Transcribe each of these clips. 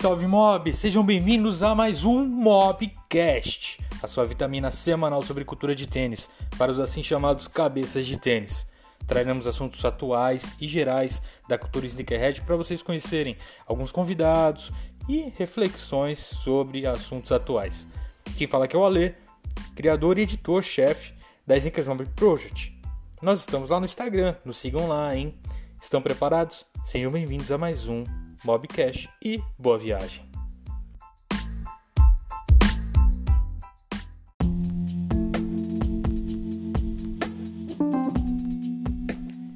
Salve Mob! Sejam bem-vindos a mais um Mobcast, a sua vitamina semanal sobre cultura de tênis, para os assim chamados cabeças de tênis. Traremos assuntos atuais e gerais da cultura sneakerhead para vocês conhecerem alguns convidados e reflexões sobre assuntos atuais. Quem fala aqui é o Ale, criador e editor-chefe da Sneakers Mob Project. Nós estamos lá no Instagram, nos sigam lá, hein? Estão preparados? Sejam bem-vindos a mais um Mobcast e boa viagem.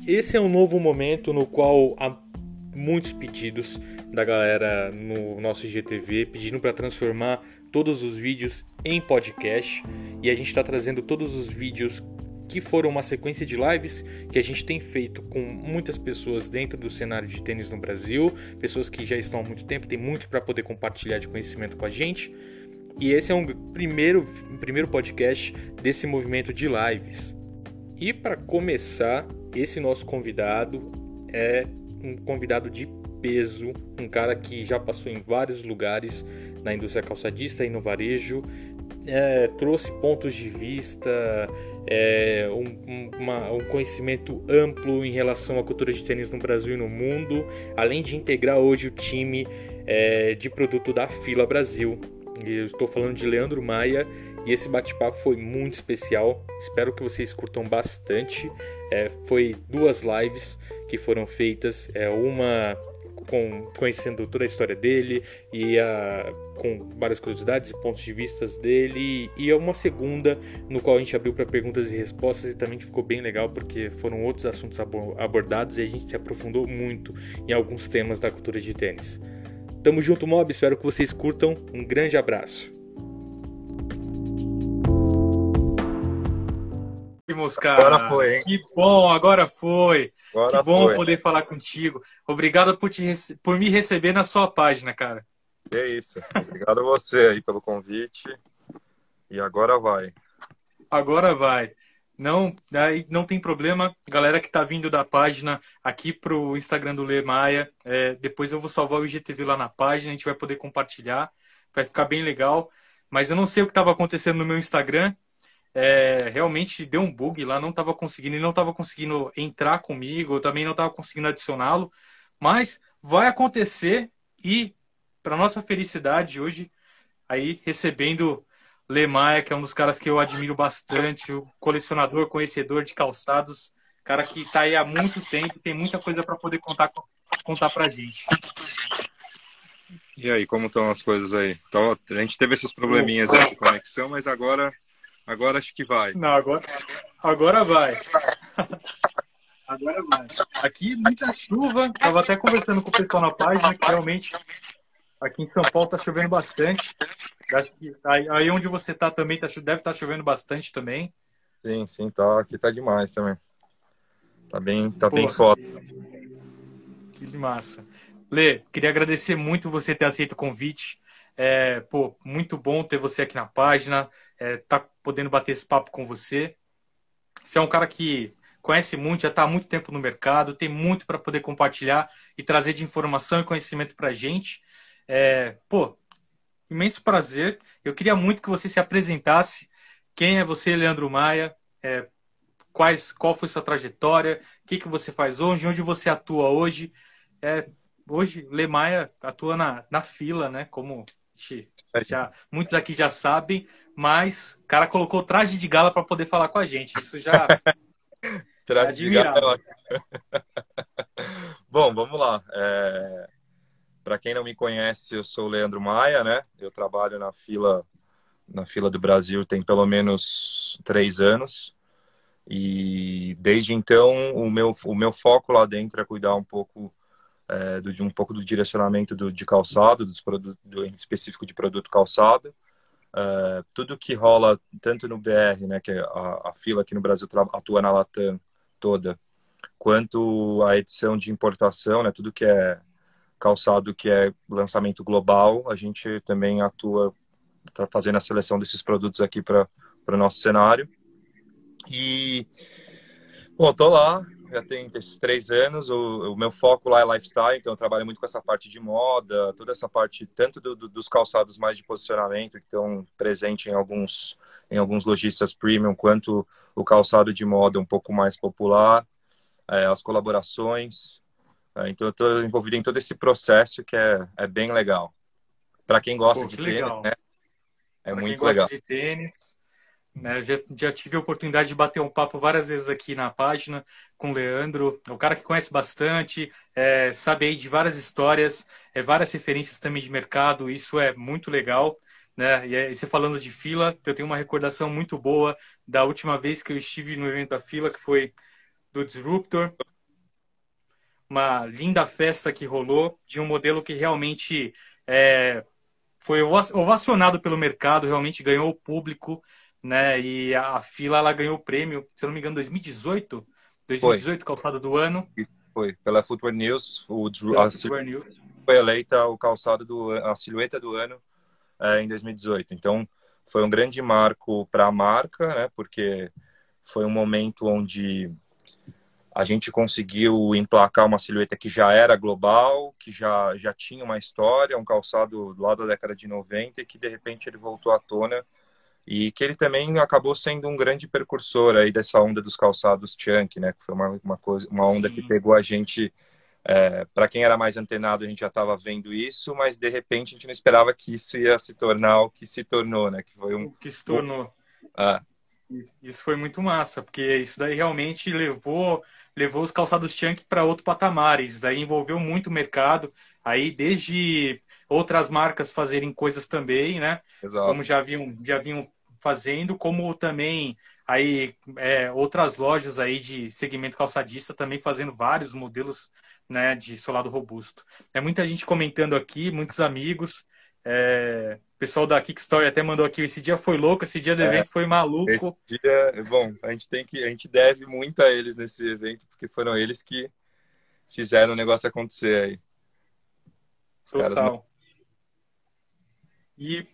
Esse é um novo momento no qual há muitos pedidos da galera no nosso IGTV pedindo para transformar todos os vídeos em podcast e a gente está trazendo todos os vídeos que foram uma sequência de lives que a gente tem feito com muitas pessoas dentro do cenário de tênis no Brasil, pessoas que já estão há muito tempo, tem muito para poder compartilhar de conhecimento com a gente. E esse é um primeiro, um primeiro podcast desse movimento de lives. E para começar, esse nosso convidado é um convidado de peso, um cara que já passou em vários lugares na indústria calçadista e no varejo, é, trouxe pontos de vista, é, um, uma, um, conhecimento amplo em relação à cultura de tênis no Brasil e no mundo, além de integrar hoje o time é, de produto da Fila Brasil. Eu estou falando de Leandro Maia e esse bate-papo foi muito especial. Espero que vocês curtam bastante. É, foi duas lives que foram feitas, é, uma com, conhecendo toda a história dele e a, com várias curiosidades e pontos de vista dele e é uma segunda no qual a gente abriu para perguntas e respostas e também ficou bem legal porque foram outros assuntos abordados e a gente se aprofundou muito em alguns temas da cultura de tênis. Tamo junto, Mob, espero que vocês curtam. Um grande abraço. Agora foi, hein? Que bom, agora foi. Agora que bom foi. poder falar contigo. Obrigado por, te, por me receber na sua página, cara. É isso. Obrigado a você aí pelo convite. E agora vai. Agora vai. Não, não tem problema, galera que tá vindo da página aqui pro Instagram do Lê Maia. É, depois eu vou salvar o IGTV lá na página, a gente vai poder compartilhar, vai ficar bem legal. Mas eu não sei o que estava acontecendo no meu Instagram, é, realmente deu um bug lá, não estava conseguindo, ele não estava conseguindo entrar comigo, eu também não estava conseguindo adicioná-lo, mas vai acontecer e, para nossa felicidade, hoje, aí recebendo Lemaia, que é um dos caras que eu admiro bastante, o colecionador, conhecedor de calçados, cara que está aí há muito tempo, tem muita coisa para poder contar, contar para gente. E aí, como estão as coisas aí? Então, a gente teve esses probleminhas aí de conexão, mas agora Agora acho que vai. Não, agora, agora vai. Agora vai. Aqui muita chuva. Tava até conversando com o pessoal na página que realmente aqui em São Paulo tá chovendo bastante. Aí, aí onde você tá também tá, deve estar tá chovendo bastante também. Sim, sim, tá. Aqui tá demais também. Tá bem, tá Porra, bem foda. Que massa. Lê, queria agradecer muito você ter aceito o convite. É, pô, muito bom ter você aqui na página, é, tá podendo bater esse papo com você. Você é um cara que conhece muito, já está há muito tempo no mercado, tem muito para poder compartilhar e trazer de informação e conhecimento para a gente. É, pô, imenso prazer. Eu queria muito que você se apresentasse. Quem é você, Leandro Maia? É, quais, qual foi sua trajetória? O que, que você faz hoje? Onde você atua hoje? É, hoje, Le Maia atua na, na fila, né? Como já, muitos aqui já sabem, mas o cara colocou traje de gala para poder falar com a gente. Isso já. traje de gala. Bom, vamos lá. É... Para quem não me conhece, eu sou o Leandro Maia, né? Eu trabalho na fila na fila do Brasil tem pelo menos três anos e desde então o meu o meu foco lá dentro é cuidar um pouco é, do, de um pouco do direcionamento do, de calçado, dos produtos, do, em específico de produto calçado. É, tudo que rola tanto no BR, né, que é a, a fila aqui no Brasil atua na Latam toda, quanto a edição de importação, né, tudo que é calçado que é lançamento global, a gente também atua, está fazendo a seleção desses produtos aqui para o nosso cenário. E, bom, tô lá, já tem esses três anos. O, o, meu foco lá é lifestyle, então eu trabalho muito com essa parte de moda, toda essa parte, tanto do, do, dos calçados mais de posicionamento, que estão presentes em alguns, em alguns lojistas premium, quanto o calçado de moda um pouco mais popular, é, as colaborações. É, então eu estou envolvido em todo esse processo que é, é bem legal. Para quem gosta Pô, de tênis, né? É pra muito quem legal. Gosta de tênis né? Já, já tive a oportunidade de bater um papo várias vezes aqui na página com o Leandro, o cara que conhece bastante, é, sabe aí de várias histórias, é, várias referências também de mercado, isso é muito legal. Né? E, e você falando de fila, eu tenho uma recordação muito boa da última vez que eu estive no evento da fila, que foi do Disruptor. Uma linda festa que rolou de um modelo que realmente é, foi ovacionado pelo mercado, realmente ganhou o público né? E a fila ela ganhou o prêmio, se eu não me engano, 2018, 2018 foi. calçado do ano. Foi pela Footwear News, o a, Footwear News. foi eleita o calçado do a silhueta do ano é, em 2018. Então foi um grande marco para a marca, né? Porque foi um momento onde a gente conseguiu emplacar uma silhueta que já era global, que já, já tinha uma história, um calçado lá da década de 90 e que de repente ele voltou à tona e que ele também acabou sendo um grande precursor aí dessa onda dos calçados chunk, né? Que foi uma, uma, coisa, uma onda Sim. que pegou a gente. É, para quem era mais antenado, a gente já estava vendo isso, mas de repente a gente não esperava que isso ia se tornar o que se tornou, né? Que foi um. O que se tornou. Ah. Isso foi muito massa, porque isso daí realmente levou levou os calçados chunk para outro patamar. Isso daí envolveu muito o mercado. Aí desde outras marcas fazerem coisas também, né? Exato. Como já vinham, já vinham fazendo, como também aí é, outras lojas aí de segmento calçadista também fazendo vários modelos né, de solado robusto. É muita gente comentando aqui, muitos amigos. É, pessoal da Kickstory até mandou aqui, esse dia foi louco, esse dia do é, evento foi maluco. Esse dia, bom, a gente tem que, a gente deve muito a eles nesse evento, porque foram eles que fizeram o negócio acontecer aí. Os Total. E,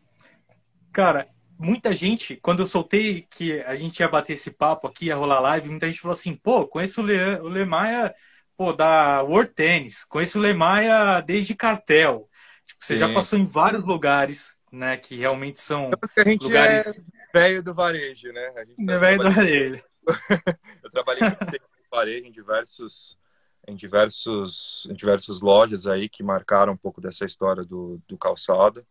cara, muita gente, quando eu soltei que a gente ia bater esse papo aqui, ia rolar live, muita gente falou assim, pô, conheço o, Le, o Lemaia, pô, da World Tennis, conheço o Lemaia desde cartel. Tipo, você Sim. já passou em vários lugares, né, que realmente são a gente lugares... É velho do varejo, né? A gente tá velho do varejo. eu trabalhei no varejo em diversos em diversos em diversas lojas aí que marcaram um pouco dessa história do, do calçado.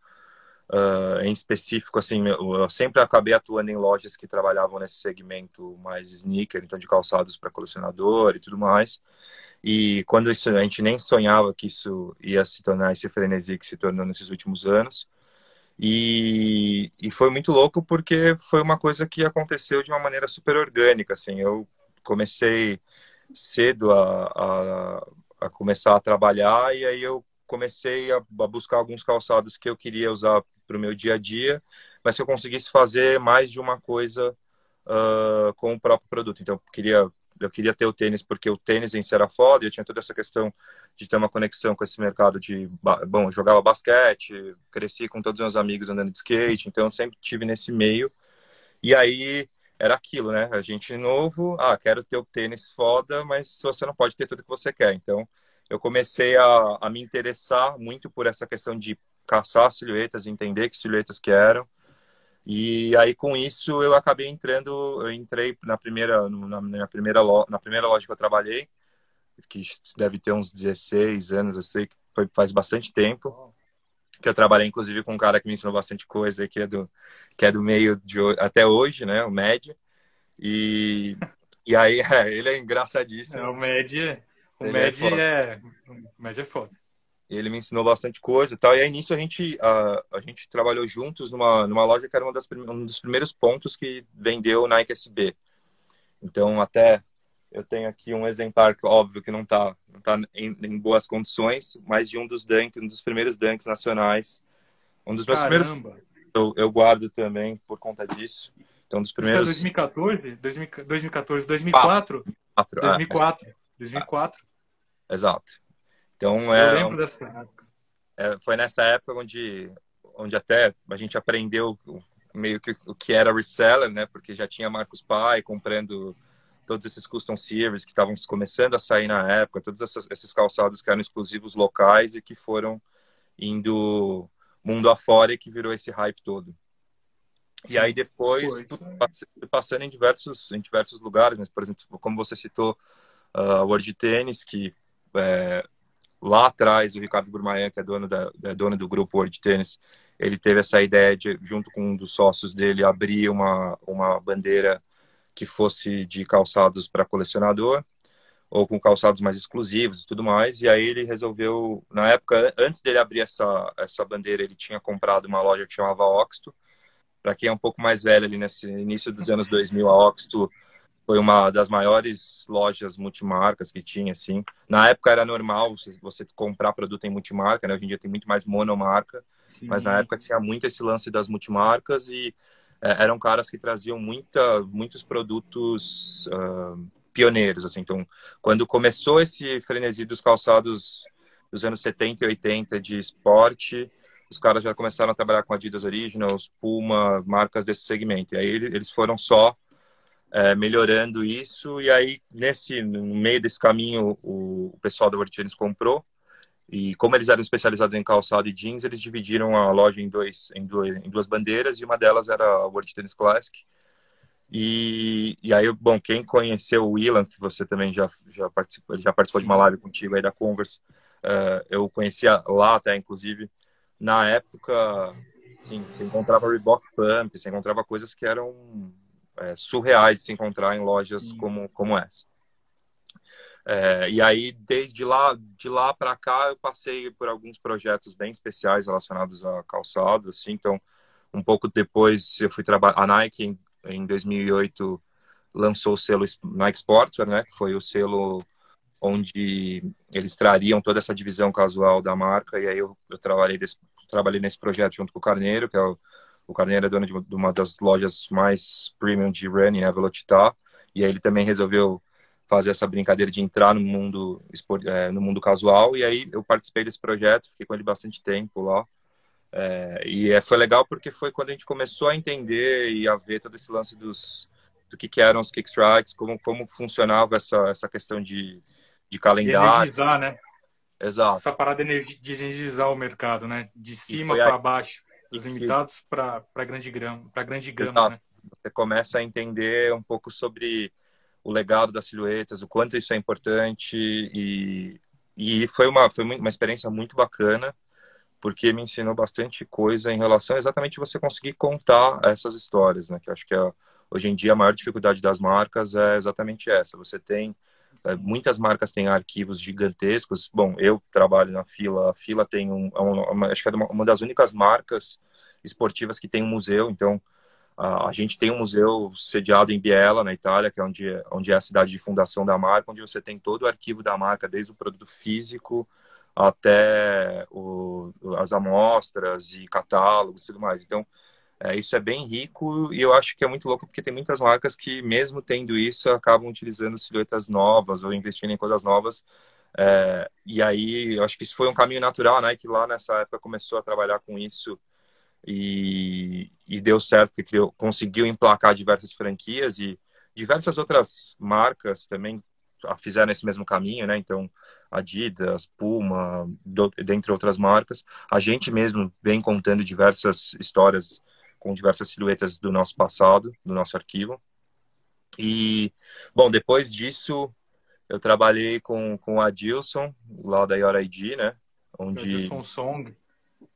Uh, em específico, assim, eu sempre acabei atuando em lojas que trabalhavam nesse segmento mais sneaker, então de calçados para colecionador e tudo mais. E quando isso, a gente nem sonhava que isso ia se tornar esse frenesi que se tornou nesses últimos anos. E, e foi muito louco porque foi uma coisa que aconteceu de uma maneira super orgânica, assim. Eu comecei cedo a, a, a começar a trabalhar e aí eu comecei a, a buscar alguns calçados que eu queria usar para o meu dia a dia, mas se eu conseguisse fazer mais de uma coisa uh, com o próprio produto. Então, eu queria, eu queria ter o tênis porque o tênis em si era foda, eu tinha toda essa questão de ter uma conexão com esse mercado de, bom, eu jogava basquete, cresci com todos os meus amigos andando de skate, então eu sempre tive nesse meio. E aí era aquilo, né? A gente novo, ah, quero ter o tênis foda, mas você não pode ter tudo que você quer. Então, eu comecei a, a me interessar muito por essa questão de caçar silhuetas, entender que silhuetas que eram. E aí com isso eu acabei entrando, eu entrei na primeira na minha primeira loja, na primeira loja que eu trabalhei, que deve ter uns 16 anos, eu sei que foi, faz bastante tempo. Que eu trabalhei inclusive com um cara que me ensinou bastante coisa, que é do que é do meio de até hoje, né, o Med. E e aí é, ele é engraçadíssimo. É, o Med, o Med é, é, o Med é foda ele me ensinou bastante coisa e tal. E aí, nisso, a gente, a, a gente trabalhou juntos numa, numa loja que era uma das, um dos primeiros pontos que vendeu Nike SB. Então, até eu tenho aqui um exemplar, que óbvio que não está não tá em, em, boas condições, mas de um dos dunks, um dos primeiros dunks nacionais. Um dos meus Caramba. primeiros. Eu, eu guardo também por conta disso. Então, um dos primeiros. Isso é 2014? 2014, 2004? 2004. 2004. É. 2004. Exato. Então, é, Eu lembro dessa época. É, foi nessa época onde, onde até a gente aprendeu meio que o que era reseller, né? Porque já tinha Marcos Pai comprando todos esses custom series que estavam começando a sair na época, todos esses calçados que eram exclusivos locais e que foram indo mundo afora e que virou esse hype todo. Sim, e aí depois, foi. passando em diversos, em diversos lugares, mas, por exemplo, como você citou, uh, a World Tennis, que é, lá atrás o Ricardo Burmaia, que é dono, da, é dono do grupo World Tennis, ele teve essa ideia de, junto com um dos sócios dele, abrir uma, uma bandeira que fosse de calçados para colecionador ou com calçados mais exclusivos e tudo mais. E aí ele resolveu, na época, antes dele abrir essa, essa bandeira, ele tinha comprado uma loja que chamava Oxto. Para quem é um pouco mais velho ali nesse início dos anos 2000, a Oxto foi uma das maiores lojas multimarcas que tinha, assim. Na época era normal você, você comprar produto em multimarca, né? Hoje em dia tem muito mais monomarca, mas na época tinha muito esse lance das multimarcas e é, eram caras que traziam muita, muitos produtos uh, pioneiros, assim. Então, quando começou esse frenesi dos calçados dos anos 70 e 80 de esporte, os caras já começaram a trabalhar com Adidas Originals, Puma, marcas desse segmento. E aí eles foram só é, melhorando isso. E aí, nesse, no meio desse caminho, o, o pessoal da World Tennis comprou. E como eles eram especializados em calçado e jeans, eles dividiram a loja em, dois, em, dois, em duas bandeiras. E uma delas era a World Tennis Classic, e, e aí, bom, quem conheceu o Willan, que você também já, já participou, ele já participou Sim. de uma live contigo aí da Converse, uh, eu conhecia lá até, inclusive, na época, sim, você encontrava Reebok Pump, você encontrava coisas que eram é, surreais de se encontrar em lojas como, como essa. É, e aí, desde lá, de lá para cá, eu passei por alguns projetos bem especiais relacionados a calçado, assim, então, um pouco depois eu fui trabalhar, a Nike em 2008 lançou o selo Nike Sportswear, né, que foi o selo onde eles trariam toda essa divisão casual da marca, e aí eu, eu trabalhei, desse, trabalhei nesse projeto junto com o Carneiro, que é o, o Carneiro é dono de, uma das lojas mais premium de running, a Velocitar, e aí ele também resolveu fazer essa brincadeira de entrar no mundo é, no mundo casual, e aí eu participei desse projeto, fiquei com ele bastante tempo lá, é, e é, foi legal porque foi quando a gente começou a entender e a ver todo esse lance dos do que, que eram os kick strikes, como, como funcionava essa, essa questão de, de calendário. De energizar, né? Exato. Essa parada de energizar o mercado, né? De cima para baixo, dos limitados para grande grama, para grande gama, né? Você começa a entender um pouco sobre o legado das silhuetas, o quanto isso é importante e, e foi uma foi uma experiência muito bacana porque me ensinou bastante coisa em relação a exatamente você conseguir contar essas histórias, né? Que acho que é, hoje em dia a maior dificuldade das marcas é exatamente essa. Você tem muitas marcas têm arquivos gigantescos. Bom, eu trabalho na Fila. A Fila tem um, é uma, acho que é uma, das únicas marcas esportivas que tem um museu. Então a, a gente tem um museu sediado em Biella, na Itália, que é onde, onde é a cidade de fundação da marca, onde você tem todo o arquivo da marca, desde o produto físico até o, as amostras e catálogos tudo mais. Então, é, isso é bem rico e eu acho que é muito louco porque tem muitas marcas que, mesmo tendo isso, acabam utilizando silhuetas novas ou investindo em coisas novas. É, e aí, eu acho que isso foi um caminho natural, né? Que lá nessa época começou a trabalhar com isso e, e deu certo, porque criou, conseguiu emplacar diversas franquias e diversas outras marcas também fizeram esse mesmo caminho, né? Então, Adidas, Puma, do, dentre outras marcas. A gente mesmo vem contando diversas histórias com diversas silhuetas do nosso passado, do nosso arquivo. E, bom, depois disso, eu trabalhei com, com o Adilson, lá da ID, né? Onde... Adilson Song.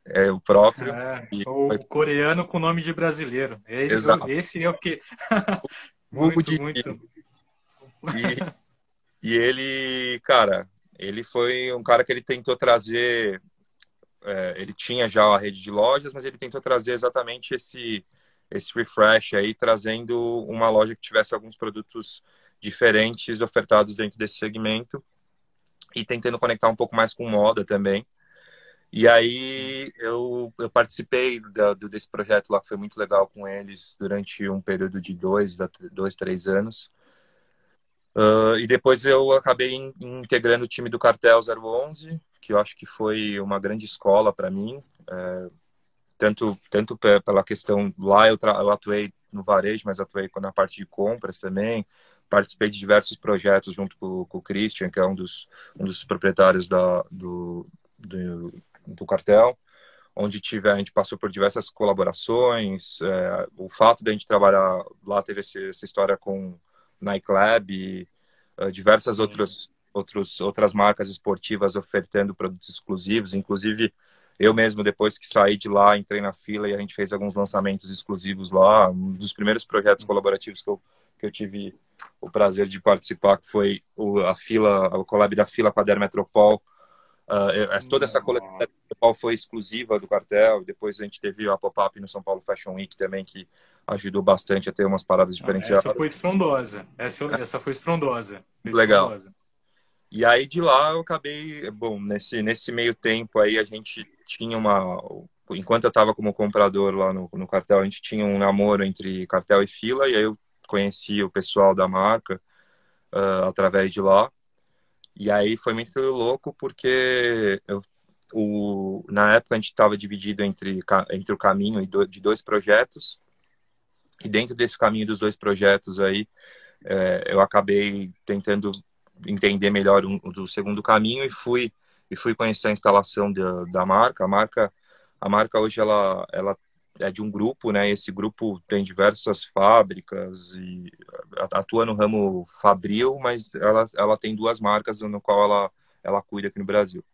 É o próprio. É, o foi... coreano com nome de brasileiro. Ele, Exato. Esse é o que. muito, de... muito. E, e ele, cara, ele foi um cara que ele tentou trazer. É, ele tinha já a rede de lojas, mas ele tentou trazer exatamente esse esse refresh aí, trazendo uma loja que tivesse alguns produtos diferentes ofertados dentro desse segmento e tentando conectar um pouco mais com moda também. E aí eu, eu participei da, do, desse projeto lá, que foi muito legal com eles durante um período de dois, dois três anos. Uh, e depois eu acabei in, integrando o time do Cartel 011, que eu acho que foi uma grande escola para mim. É, tanto, tanto pela questão lá eu, eu atuei no varejo, mas atuei na parte de compras também. Participei de diversos projetos junto com, com o Christian, que é um dos, um dos proprietários da, do, do, do cartel onde tive, a gente passou por diversas colaborações. É, o fato de a gente trabalhar lá teve esse, essa história com Nightclub e uh, diversas outras, outros, outras marcas esportivas ofertando produtos exclusivos. Inclusive, eu mesmo, depois que saí de lá, entrei na fila e a gente fez alguns lançamentos exclusivos lá. Um dos primeiros projetos colaborativos que eu, que eu tive o prazer de participar que foi o, a fila, o collab da fila com a Dermetropol, Uh, toda essa coleção foi exclusiva do cartel. Depois a gente teve a pop-up no São Paulo Fashion Week também, que ajudou bastante a ter umas paradas diferenciadas. Essa foi estrondosa. Essa, essa foi estrondosa. Foi Legal. Estrondosa. E aí de lá eu acabei, bom, nesse, nesse meio tempo aí a gente tinha uma. Enquanto eu estava como comprador lá no, no cartel, a gente tinha um namoro entre cartel e fila, e aí eu conheci o pessoal da marca uh, através de lá. E aí foi muito louco porque eu, o, na época a gente estava dividido entre, entre o caminho de dois projetos. E dentro desse caminho dos dois projetos aí, é, eu acabei tentando entender melhor um, do segundo caminho e fui e fui conhecer a instalação da, da marca. A marca a marca hoje ela ela é de um grupo, né? Esse grupo tem diversas fábricas e atua no ramo fabril, mas ela, ela tem duas marcas no qual ela, ela cuida aqui no Brasil.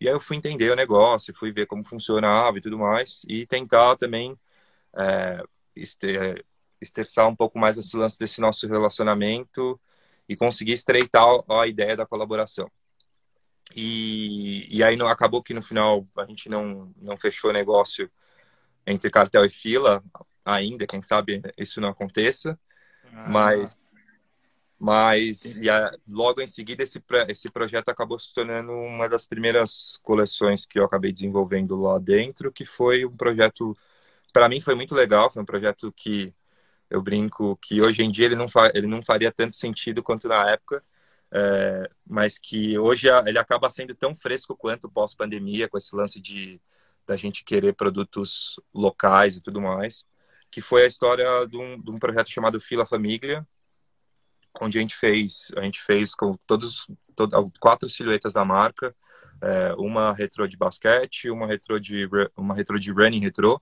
E aí eu fui entender o negócio, fui ver como funcionava e tudo mais, e tentar também é, esterçar um pouco mais esse lance desse nosso relacionamento e conseguir estreitar a ideia da colaboração. E, e aí não, acabou que no final a gente não, não fechou o negócio entre cartel e fila ainda, quem sabe isso não aconteça. Ah. Mas mas e a, logo em seguida esse esse projeto acabou se tornando uma das primeiras coleções que eu acabei desenvolvendo lá dentro, que foi um projeto para mim foi muito legal, foi um projeto que eu brinco que hoje em dia ele não ele não faria tanto sentido quanto na época. É, mas que hoje ele acaba sendo tão fresco quanto pós-pandemia, com esse lance de da gente querer produtos locais e tudo mais, que foi a história de um, de um projeto chamado Fila Família, onde a gente fez a gente fez com todos quatro silhuetas da marca, é, uma retro de basquete, uma retro de uma retro de running retro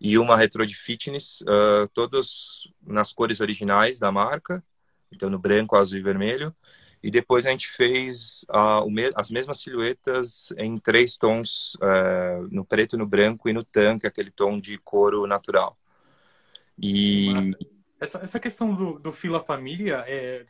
e uma retro de fitness, uh, todas nas cores originais da marca, então no branco, azul e vermelho. E depois a gente fez uh, as mesmas silhuetas em três tons, uh, no preto, no branco e no tanque, aquele tom de couro natural. E essa questão do, do fila família, é,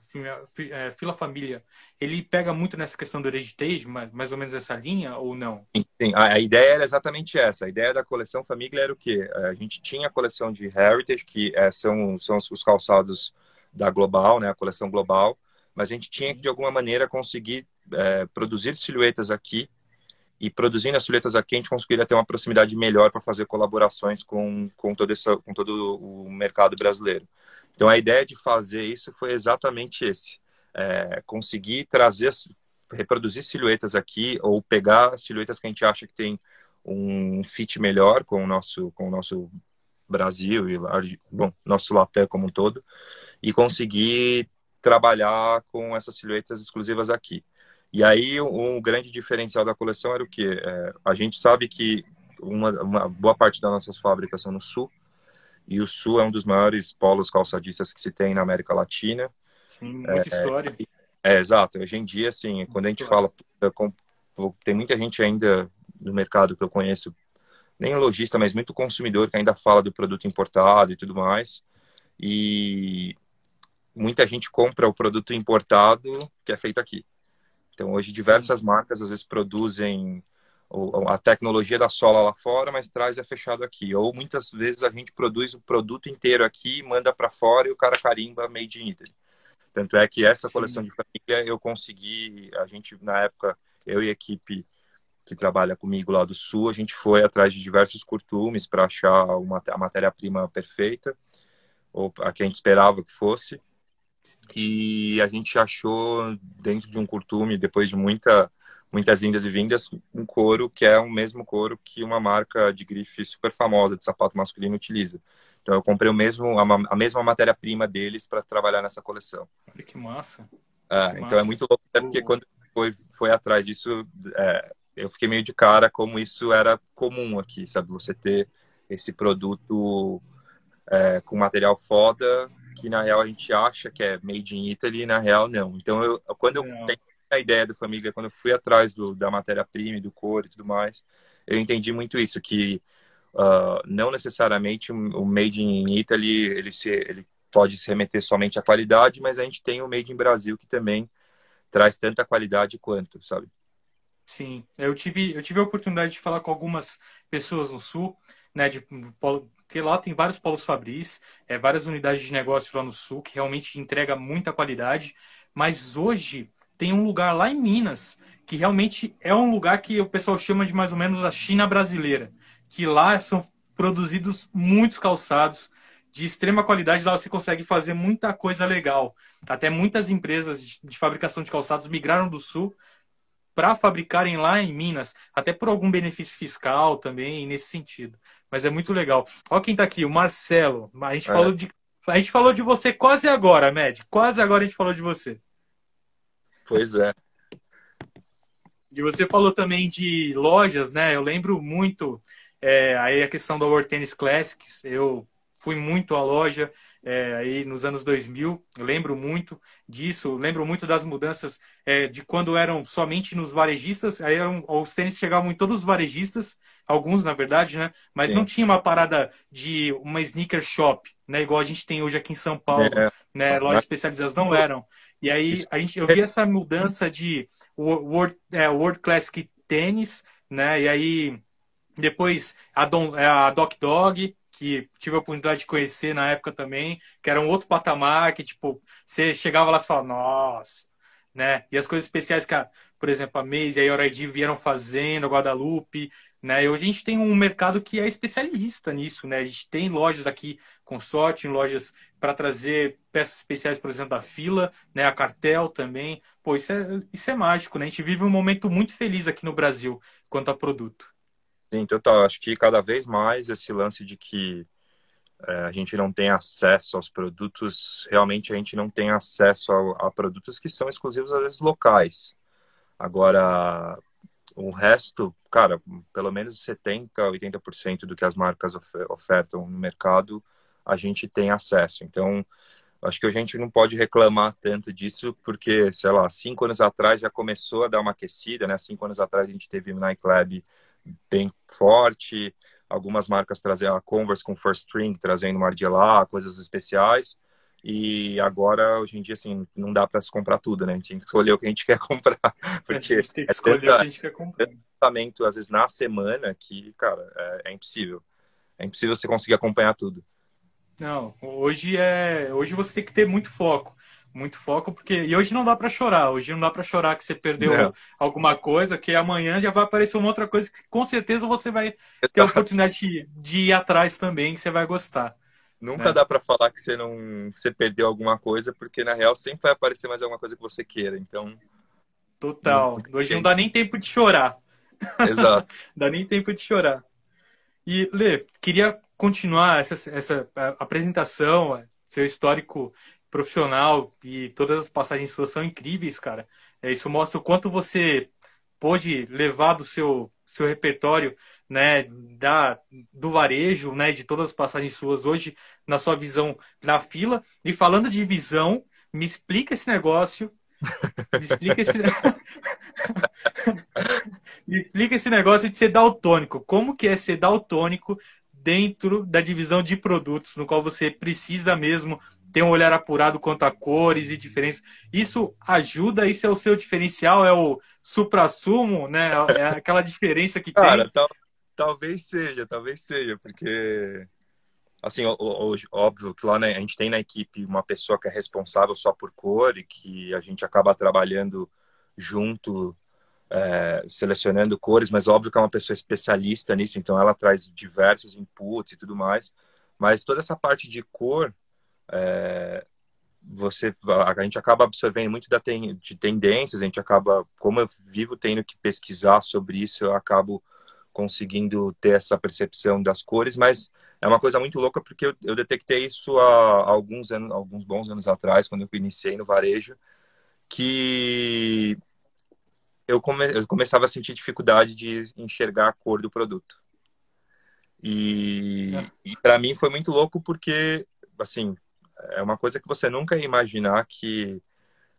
é, fila família, ele pega muito nessa questão do heritage, mais, mais ou menos essa linha ou não? Sim, a, a, ideia era exatamente essa. A ideia da coleção família era o quê? A gente tinha a coleção de heritage, que é, são, são os calçados da Global, né, a coleção global mas a gente tinha que, de alguma maneira, conseguir é, produzir silhuetas aqui e produzindo as silhuetas aqui, a gente conseguiria ter uma proximidade melhor para fazer colaborações com, com, todo essa, com todo o mercado brasileiro. Então, a ideia de fazer isso foi exatamente esse. É, conseguir trazer, reproduzir silhuetas aqui ou pegar silhuetas que a gente acha que tem um fit melhor com o nosso, com o nosso Brasil e bom, nosso Latam como um todo e conseguir trabalhar com essas silhuetas exclusivas aqui. E aí, um grande diferencial da coleção era o que? É, a gente sabe que uma, uma, boa parte das nossas fábricas são no Sul, e o Sul é um dos maiores polos calçadistas que se tem na América Latina. Sim, muita é, história. É, é, exato. Hoje em dia, assim, quando a gente fala, tem muita gente ainda no mercado que eu conheço, nem lojista, mas muito consumidor que ainda fala do produto importado e tudo mais. E muita gente compra o produto importado que é feito aqui. Então, hoje, diversas Sim. marcas às vezes produzem a tecnologia da sola lá fora, mas traz é fechado aqui. Ou muitas vezes a gente produz o produto inteiro aqui, manda para fora e o cara carimba made in Italy. Tanto é que essa coleção Sim. de família eu consegui, a gente na época, eu e a equipe que trabalha comigo lá do Sul, a gente foi atrás de diversos curtumes para achar uma, a matéria-prima perfeita, ou a que a gente esperava que fosse. E a gente achou dentro de um curtume, depois de muita, muitas indas e vindas, um couro que é o mesmo couro que uma marca de grife super famosa de sapato masculino utiliza, Então eu comprei o mesmo, a, a mesma matéria-prima deles para trabalhar nessa coleção. Olha que massa. É, que então massa. é muito louco, até porque quando foi, foi atrás disso, é, eu fiquei meio de cara como isso era comum aqui, sabe? Você ter esse produto é, com material foda, que na real a gente acha que é made in Italy, e na real não. Então, eu, quando eu a ideia do Família, quando eu fui atrás do, da matéria-prima, do couro e tudo mais, eu entendi muito isso, que ah, não necessariamente o made in Italy, ele, se, ele pode se remeter somente à qualidade, mas a gente tem o made in Brasil que também traz tanta qualidade quanto, sabe? Sim, eu tive, eu tive a oportunidade de falar com algumas pessoas no Sul, né, de porque lá tem vários polos Fabris, é, várias unidades de negócio lá no Sul que realmente entrega muita qualidade, mas hoje tem um lugar lá em Minas que realmente é um lugar que o pessoal chama de mais ou menos a China brasileira, que lá são produzidos muitos calçados de extrema qualidade, lá você consegue fazer muita coisa legal. Até muitas empresas de, fabricação de calçados migraram do Sul para fabricarem lá em Minas, até por algum benefício fiscal também nesse sentido. Mas é muito legal. Olha quem tá aqui, o Marcelo. A gente É. falou de a gente falou de você quase agora, Med. Quase agora a gente falou de você. Pois é. E você falou também de lojas, né? Eu lembro muito é, aí a questão da World Tennis Classics. Eu fui muito à loja é, aí nos anos 2000. Eu lembro muito disso. Eu lembro muito das mudanças é, de quando eram somente nos varejistas. Aí eram, os tênis chegavam em todos os varejistas, alguns na verdade, né? Mas Sim. não tinha uma parada de uma sneaker shop, né? Igual a gente tem hoje aqui em São Paulo, É. né? Lojas especializadas não eram. E aí a gente, eu vi essa mudança de World, é, World Classic Tênis, né? E aí depois a, Don, é, a Doc Dog, que tive a oportunidade de conhecer na época também, que era um outro patamar, que tipo, você chegava lá e falava, nossa, né? E as coisas especiais que, a, por exemplo, a Maze e a Oraidi vieram fazendo, a Guadalupe, né? E hoje a gente tem um mercado que é especialista nisso, né? A gente tem lojas aqui, Consorte, lojas para trazer peças especiais, por exemplo, da fila, né? A Cartel também. Pô, isso é, isso é mágico, né? A gente vive um momento muito feliz aqui no Brasil quanto a produto. Sim, total. Acho que cada vez mais esse lance de que é, a gente não tem acesso aos produtos, realmente a gente não tem acesso a, a produtos que são exclusivos, às vezes, locais. Agora, o resto, cara, pelo menos 70%, 80% do que as marcas ofer ofertam no mercado, a gente tem acesso. Então, acho que a gente não pode reclamar tanto disso, porque, sei lá, cinco anos atrás já começou a dar uma aquecida, né? Cinco anos atrás a gente teve o Nike Lab bem forte, algumas marcas trazendo a Converse com First String, trazendo Margiela, coisas especiais. E agora, hoje em dia, assim, não dá para se comprar tudo, né? A gente tem que escolher o que a gente quer comprar. Porque a gente tem que é escolher tanta- o que a gente quer comprar. lançamento, às vezes, na semana, que, cara, é, é impossível. É impossível você conseguir acompanhar tudo. Não, hoje é, hoje você tem que ter muito foco, muito foco porque e hoje não dá para chorar, hoje não dá para chorar que você perdeu Não. alguma coisa, que amanhã já vai aparecer uma outra coisa que com certeza você vai ter a oportunidade de, de ir atrás também, que você vai gostar. Nunca É. dá para falar que você não você perdeu alguma coisa, porque na real sempre vai aparecer mais alguma coisa que você queira. Então, Total. Muito Hoje não bem. dá nem tempo de chorar. exato. Dá nem tempo de chorar. E, Lê, queria continuar essa, essa apresentação, é, seu histórico profissional e todas as passagens suas são incríveis, cara. É, isso mostra o quanto você pôde levar do seu, seu repertório, né, da, do varejo, né, de todas as passagens suas hoje, na sua visão na fila. E falando de visão, me explica esse negócio. Me explica esse Me explica esse negócio de ser daltônico. Como que é ser daltônico dentro da divisão de produtos, no qual você precisa mesmo ter um olhar apurado quanto a cores e diferenças. Isso ajuda, isso é o seu diferencial, é o supra-sumo, né? É aquela diferença que Cara, tem. tal- talvez seja, talvez seja, porque assim, óbvio que lá né, a gente tem na equipe uma pessoa que é responsável só por cor e que a gente acaba trabalhando junto, é, selecionando cores, mas óbvio que é uma pessoa especialista nisso, então ela traz diversos inputs e tudo mais. Mas toda essa parte de cor, é, você a gente acaba absorvendo muito da ten, de tendências, a gente acaba, como eu vivo tendo que pesquisar sobre isso, eu acabo conseguindo ter essa percepção das cores, mas é uma coisa muito louca porque eu, eu detectei isso há alguns anos, alguns bons anos atrás, quando eu iniciei no varejo, que eu, come, eu começava a sentir dificuldade de enxergar a cor do produto. E, é. e para mim foi muito louco porque, assim, é uma coisa que você nunca ia imaginar que,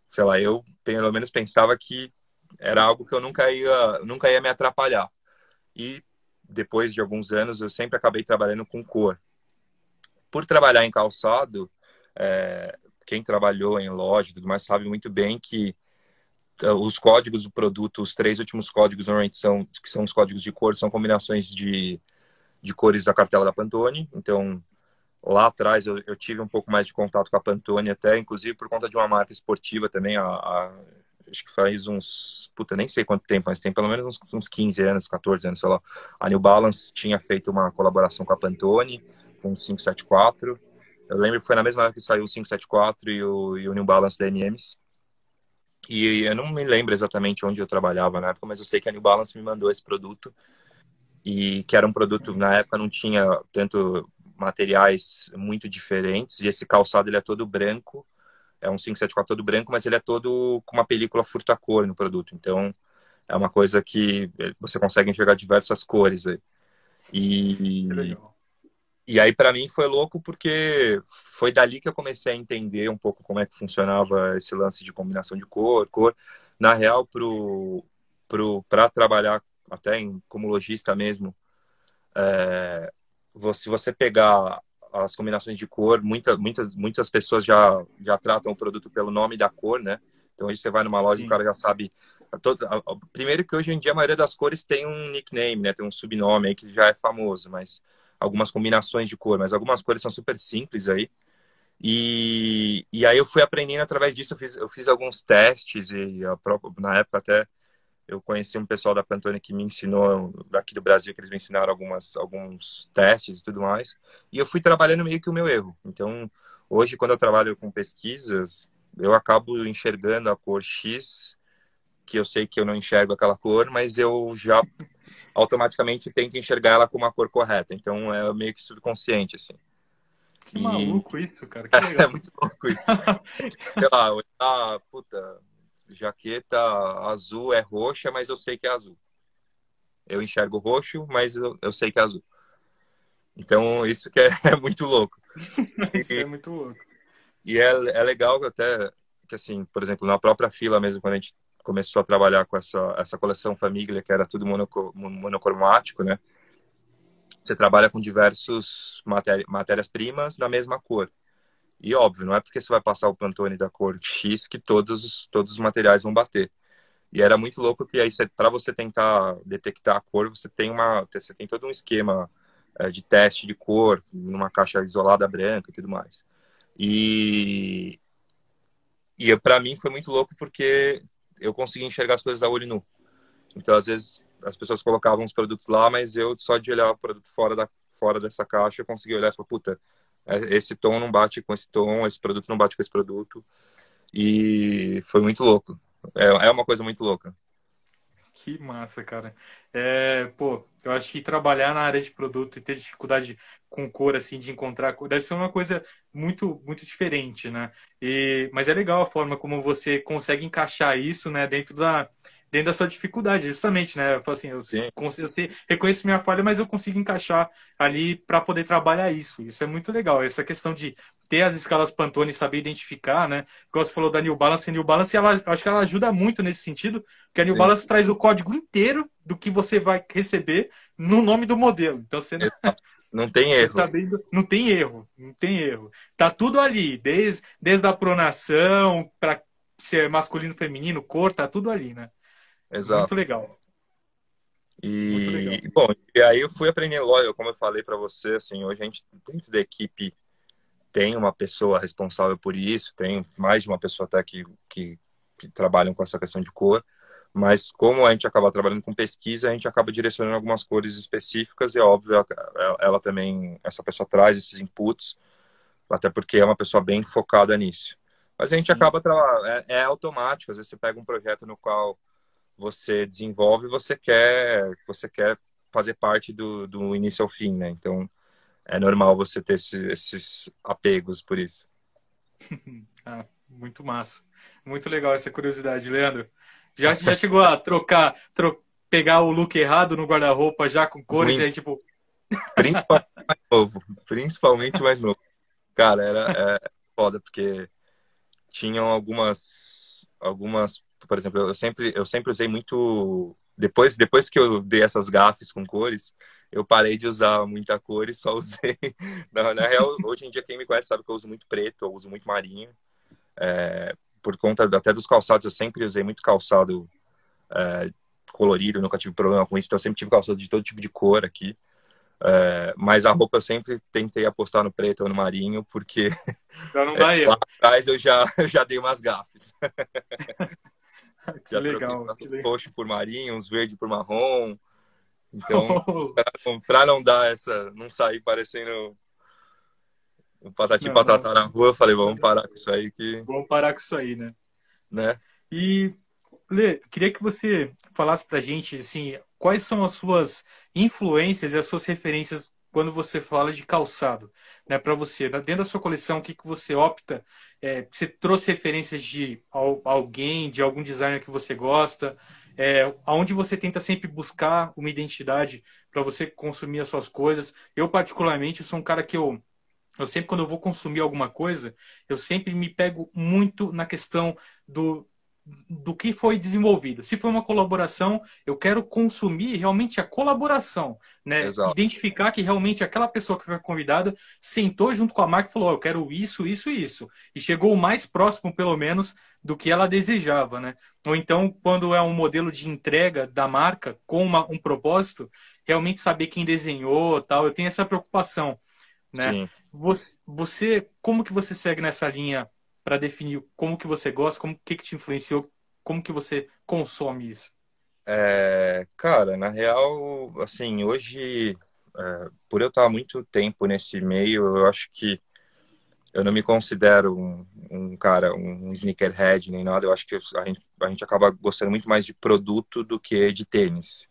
sei lá, eu pelo menos pensava que era algo que eu nunca ia, nunca ia me atrapalhar. E depois de alguns anos, eu sempre acabei trabalhando com cor. Por trabalhar em calçado, é, quem trabalhou em loja e tudo mais sabe muito bem que uh, os códigos do produto, os três últimos códigos normalmente são que são os códigos de cor, são combinações de, de cores da cartela da Pantone. Então, lá atrás eu, eu, tive um pouco mais de contato com a Pantone até, inclusive por conta de uma marca esportiva também, a, a acho que faz uns, puta, nem sei quanto tempo, mas tem pelo menos uns, uns 15 anos, 14 anos, sei lá. A New Balance tinha feito uma colaboração com a Pantone, com o 574. Eu lembro que foi na mesma época que saiu o 574 e o, e o New Balance DNMs. E eu não me lembro exatamente onde eu trabalhava na época, mas eu sei que a New Balance me mandou esse produto. E que era um produto, na época não tinha tanto materiais muito diferentes. E esse calçado ele é todo branco é um 574 todo branco, mas ele é todo com uma película furta-cor no produto. Então, é uma coisa que você consegue enxergar diversas cores aí. E, e aí, para mim, foi louco porque foi dali que eu comecei a entender um pouco como é que funcionava esse lance de combinação de cor. cor. Na real, para pro, pro, trabalhar até em, como lojista mesmo, é, se você pegar as combinações de cor, muita, muitas, muitas pessoas já, já tratam o produto pelo nome da cor, né? Então, hoje você vai numa loja e o cara já sabe. Todo, primeiro que hoje em dia a maioria das cores tem um nickname, né? Tem um subnome aí que já é famoso, mas algumas combinações de cor, mas algumas cores são super simples aí. E, e aí eu fui aprendendo através disso, eu fiz, eu fiz alguns testes e a própria, na época até eu conheci um pessoal da Pantone que me ensinou, daqui do Brasil, que eles me ensinaram algumas, alguns testes e tudo mais. E eu fui trabalhando meio que o meu erro. Então, hoje, quando eu trabalho com pesquisas, eu acabo enxergando a cor X, que eu sei que eu não enxergo aquela cor, mas eu já automaticamente tento enxergar ela com uma cor correta. Então, é meio que subconsciente, assim. Que e... maluco isso, cara. Que legal. é muito louco isso. Sei lá, ah, puta, jaqueta azul é roxa, mas eu sei que é azul. Eu enxergo roxo, mas eu, eu sei que é azul. Então, isso que é, é muito louco. isso e, é muito louco. E é, é legal até que, assim, por exemplo, na própria fila mesmo, quando a gente começou a trabalhar com essa, essa coleção família, que era tudo monocromático, né? Você trabalha com diversos matérias-primas da mesma cor. E óbvio, não é porque você vai passar o Pantone da cor X que todos, todos os materiais vão bater. E era muito louco que aí para você tentar detectar a cor, você tem uma você tem todo um esquema é, de teste de cor numa caixa isolada branca e tudo mais. E e para mim foi muito louco porque eu consegui enxergar as coisas a olho nu. Então às vezes as pessoas colocavam os produtos lá, mas eu só de olhar o produto fora da fora dessa caixa eu consegui olhar e falar, puta, esse tom não bate com esse tom, esse produto não bate com esse produto. E foi muito louco. É, é uma coisa muito louca. Que massa, cara. É, pô, eu acho que trabalhar na área de produto e ter dificuldade com cor, assim, de encontrar cor, deve ser uma coisa muito, muito diferente, né? E, mas é legal a forma como você consegue encaixar isso, né, dentro da, dentro da sua dificuldade, justamente, né? Eu falo assim, eu, eu reconheço minha falha, mas eu consigo encaixar ali para poder trabalhar isso. Isso é muito legal. Essa questão de ter as escalas Pantone e saber identificar, né? Como você falou da New Balance, a New Balance, ela, acho que ela ajuda muito nesse sentido, porque a New Sim. Balance traz o código inteiro do que você vai receber no nome do modelo. Então você não, não tem erro. Sabendo, não tem erro, não tem erro. Tá tudo ali, desde, desde a pronação para ser masculino, feminino, cor, tá tudo ali, né? Exato. Muito legal. E, Muito legal. bom, e aí eu fui aprendendo, como eu falei para você, assim, hoje a gente, dentro da equipe, tem uma pessoa responsável por isso, tem mais de uma pessoa até que, que, que trabalham com essa questão de cor, mas como a gente acaba trabalhando com pesquisa, a gente acaba direcionando algumas cores específicas e, é óbvio, ela, ela também, essa pessoa traz esses inputs, até porque é uma pessoa bem focada nisso. Mas a gente Sim. acaba, é, é automático, às vezes você pega um projeto no qual você desenvolve, você quer, você quer fazer parte do, do início ao fim, né? Então, é normal você ter esse, esses apegos por isso. ah, muito massa. Muito legal essa curiosidade, Leandro. Já, já chegou a trocar, tro pegar o look errado no guarda-roupa já com cores muito. e aí, tipo. Principalmente mais novo. Principalmente mais novo. Cara, era é, foda, porque tinham algumas. algumas. Por exemplo, eu sempre, eu sempre usei muito. Depois, depois que eu dei essas gafes com cores, eu parei de usar muita cor e só usei. Na, na real, hoje em dia, quem me conhece sabe que eu uso muito preto, eu uso muito marinho. É, por conta até dos calçados, eu sempre usei muito calçado é, colorido, nunca tive problema com isso, então eu sempre tive calçado de todo tipo de cor aqui. É, mas a roupa eu sempre tentei apostar no preto ou no marinho, porque já não dá é, lá atrás eu já, já dei umas gafes. Que legal. Que roxo por marinho, uns verde por marrom. Então, oh. para não dar essa, não sair parecendo um patati não, patatá não. na rua, eu falei, vamos parar com isso aí que. Vamos parar com isso aí, né? Né? E Lê, queria que você falasse pra gente assim, quais são as suas influências e as suas referências quando você fala de calçado, né? Para você, dentro da sua coleção, o que, que você opta? É, você trouxe referências de alguém, de algum designer que você gosta? É, aonde você tenta sempre buscar uma identidade para você consumir as suas coisas? Eu particularmente sou um cara que eu eu sempre, quando eu vou consumir alguma coisa, eu sempre me pego muito na questão do, do que foi desenvolvido. Se foi uma colaboração, eu quero consumir realmente a colaboração, né? Exato. Identificar que realmente aquela pessoa que foi convidada sentou junto com a marca e falou: oh, eu quero isso, isso e isso. E chegou o mais próximo, pelo menos, do que ela desejava, né? Ou então, quando é um modelo de entrega da marca com uma, um propósito, realmente saber quem desenhou, tal. Eu tenho essa preocupação, né? Sim. Você, como que você segue nessa linha para definir como que você gosta, como que, que te influenciou, como que você consome isso? É, cara, na real, assim, hoje, é, por eu estar muito tempo nesse meio, eu acho que eu não me considero um, um cara, um sneakerhead nem nada. Eu acho que a gente, a gente acaba gostando muito mais de produto do que de tênis.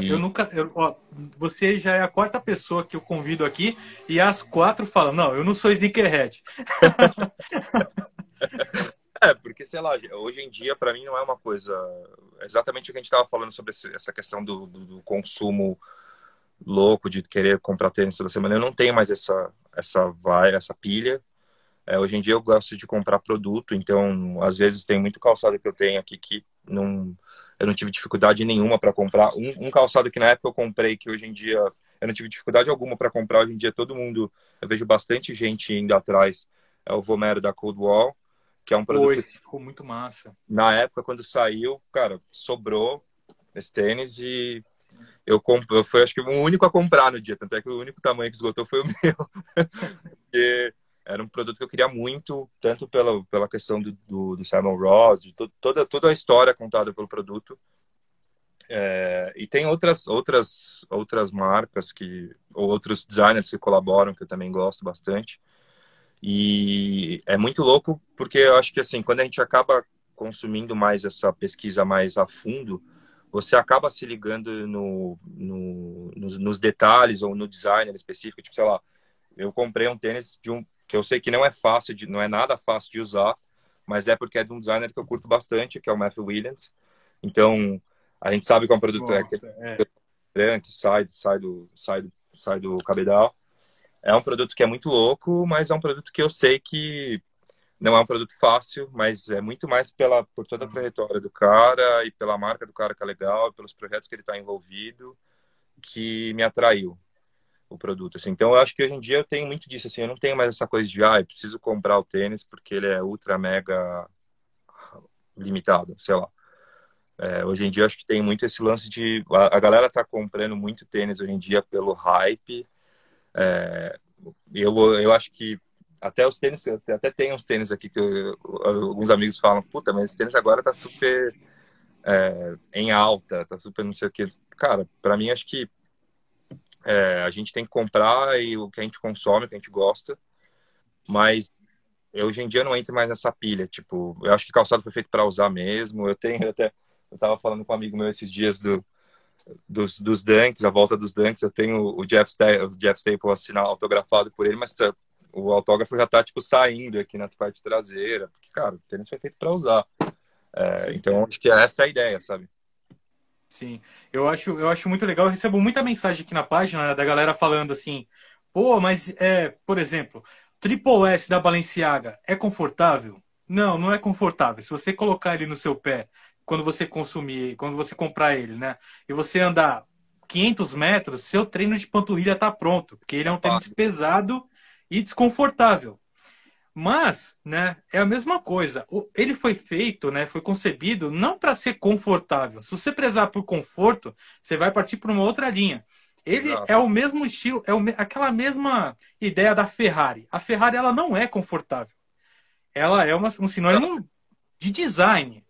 E... Eu nunca. Eu, ó, você já é a quarta pessoa que eu convido aqui e as quatro falam: não, eu não sou sneakerhead. é, porque sei lá, hoje em dia para mim não é uma coisa. Exatamente o que a gente estava falando sobre essa questão do, do, do, consumo louco de querer comprar tênis toda semana. Eu não tenho mais essa essa vai essa pilha. É, hoje em dia eu gosto de comprar produto, então às vezes tem muito calçado que eu tenho aqui que não eu não tive dificuldade nenhuma para comprar. Um, um, calçado que na época eu comprei, que hoje em dia eu não tive dificuldade alguma para comprar. Hoje em dia todo mundo, eu vejo bastante gente indo atrás. É o Vomero da Cold Wall, que é um produto. Oi, ficou muito massa. Na época, quando saiu, cara, sobrou esse tênis e eu, comp... eu fui, acho que, o único a comprar no dia. Tanto é que o único tamanho que esgotou foi o meu. Porque era um produto que eu queria muito, tanto pela, pela questão do, do, do Simon Ross, de to, toda, toda a história contada pelo produto. É, e tem outras, outras, outras marcas que, ou outros designers que colaboram, que eu também gosto bastante. E é muito louco porque eu acho que assim, quando a gente acaba consumindo mais essa pesquisa mais a fundo, você acaba se ligando no, no nos, nos, detalhes ou no designer específico. Tipo, sei lá, eu comprei um tênis de um, que eu sei que não é fácil, de, não é nada fácil de usar, mas é porque é de um designer que eu curto bastante, que é o Matthew Williams. Então, a gente sabe que é um produto Nossa, é, é. que sai, sai, do, sai, do, sai do cabedal. É um produto que é muito louco, mas é um produto que eu sei que não é um produto fácil, mas é muito mais pela, por toda a uhum. trajetória do cara e pela marca do cara que é legal, pelos projetos que ele está envolvido, que me atraiu o produto. Assim. Então, eu acho que hoje em dia eu tenho muito disso. Assim, eu não tenho mais essa coisa de, ah, eu preciso comprar o tênis porque ele é ultra, mega limitado, sei lá. É, hoje em dia, acho que tem muito esse lance de... A, a galera tá comprando muito tênis hoje em dia pelo hype. É, eu, eu acho que até os tênis, até tem uns tênis aqui que eu, alguns amigos falam, puta, mas esse tênis agora tá super é, em alta, tá super não sei o que. Cara, para mim acho que é, a gente tem que comprar e o que a gente consome, o que a gente gosta. Mas eu, hoje em dia não entro mais nessa pilha. Tipo, eu acho que calçado foi feito para usar mesmo. Eu tenho eu até eu tava falando com um amigo meu esses dias do dos, dos Dunks, a volta dos Dunks. Eu tenho o Jeff, o Jeff Staple assinar, autografado por ele, mas o autógrafo já tá, tipo, saindo aqui na parte traseira. Porque, cara, o tênis foi feito para usar. É, então, acho que essa é a ideia, sabe? Sim, eu acho, eu acho muito legal. Eu recebo muita mensagem aqui na página né, da galera falando assim: pô, mas, é, por exemplo, Triple S da Balenciaga é confortável? Não, não é confortável. Se você colocar ele no seu pé quando você consumir, quando você comprar ele, né? E você andar 500 metros, seu treino de panturrilha tá pronto, porque ele é um tênis pesado e desconfortável. Mas, né, é a mesma coisa. Ele foi feito, né, foi concebido não para ser confortável. Se você prezar por conforto, você vai partir para uma outra linha. Ele é o mesmo estilo, é o, aquela mesma ideia da Ferrari. A Ferrari ela não é confortável. Ela é uma, um sinônimo de design.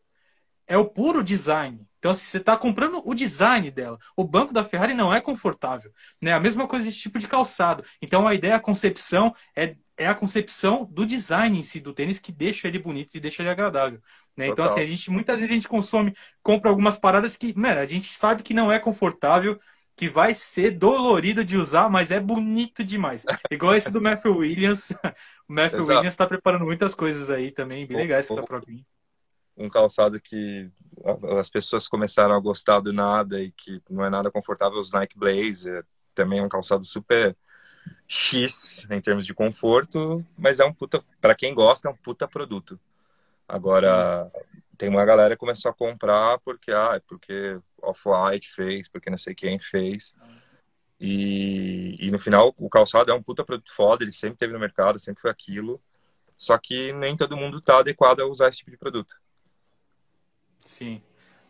É o puro design. Então, assim, você está comprando o design dela. O banco da Ferrari não é confortável. Né? A mesma coisa desse tipo de calçado. Então, a ideia, a concepção é, é a concepção do design em si do tênis que deixa ele bonito e deixa ele agradável. Né? Então, assim, a gente, muitas vezes a gente consome, compra algumas paradas que, mano, a gente sabe que não é confortável, que vai ser dolorido de usar, mas é bonito demais. Igual esse do Matthew Williams. o Matthew Exato. Williams está preparando muitas coisas aí também, bem legais esse da Provin. Um calçado que as pessoas começaram a gostar do nada e que não é nada confortável, os Nike Blazer. Também é um calçado super X em termos de conforto, mas é um puta, para quem gosta, é um puta produto. Agora, Sim tem uma galera que começou a comprar porque, ah, porque Off-White fez, porque não sei quem fez. E, e no final, o calçado é um puta produto foda, ele sempre teve no mercado, sempre foi aquilo. Só que nem todo mundo tá adequado a usar esse tipo de produto. Sim.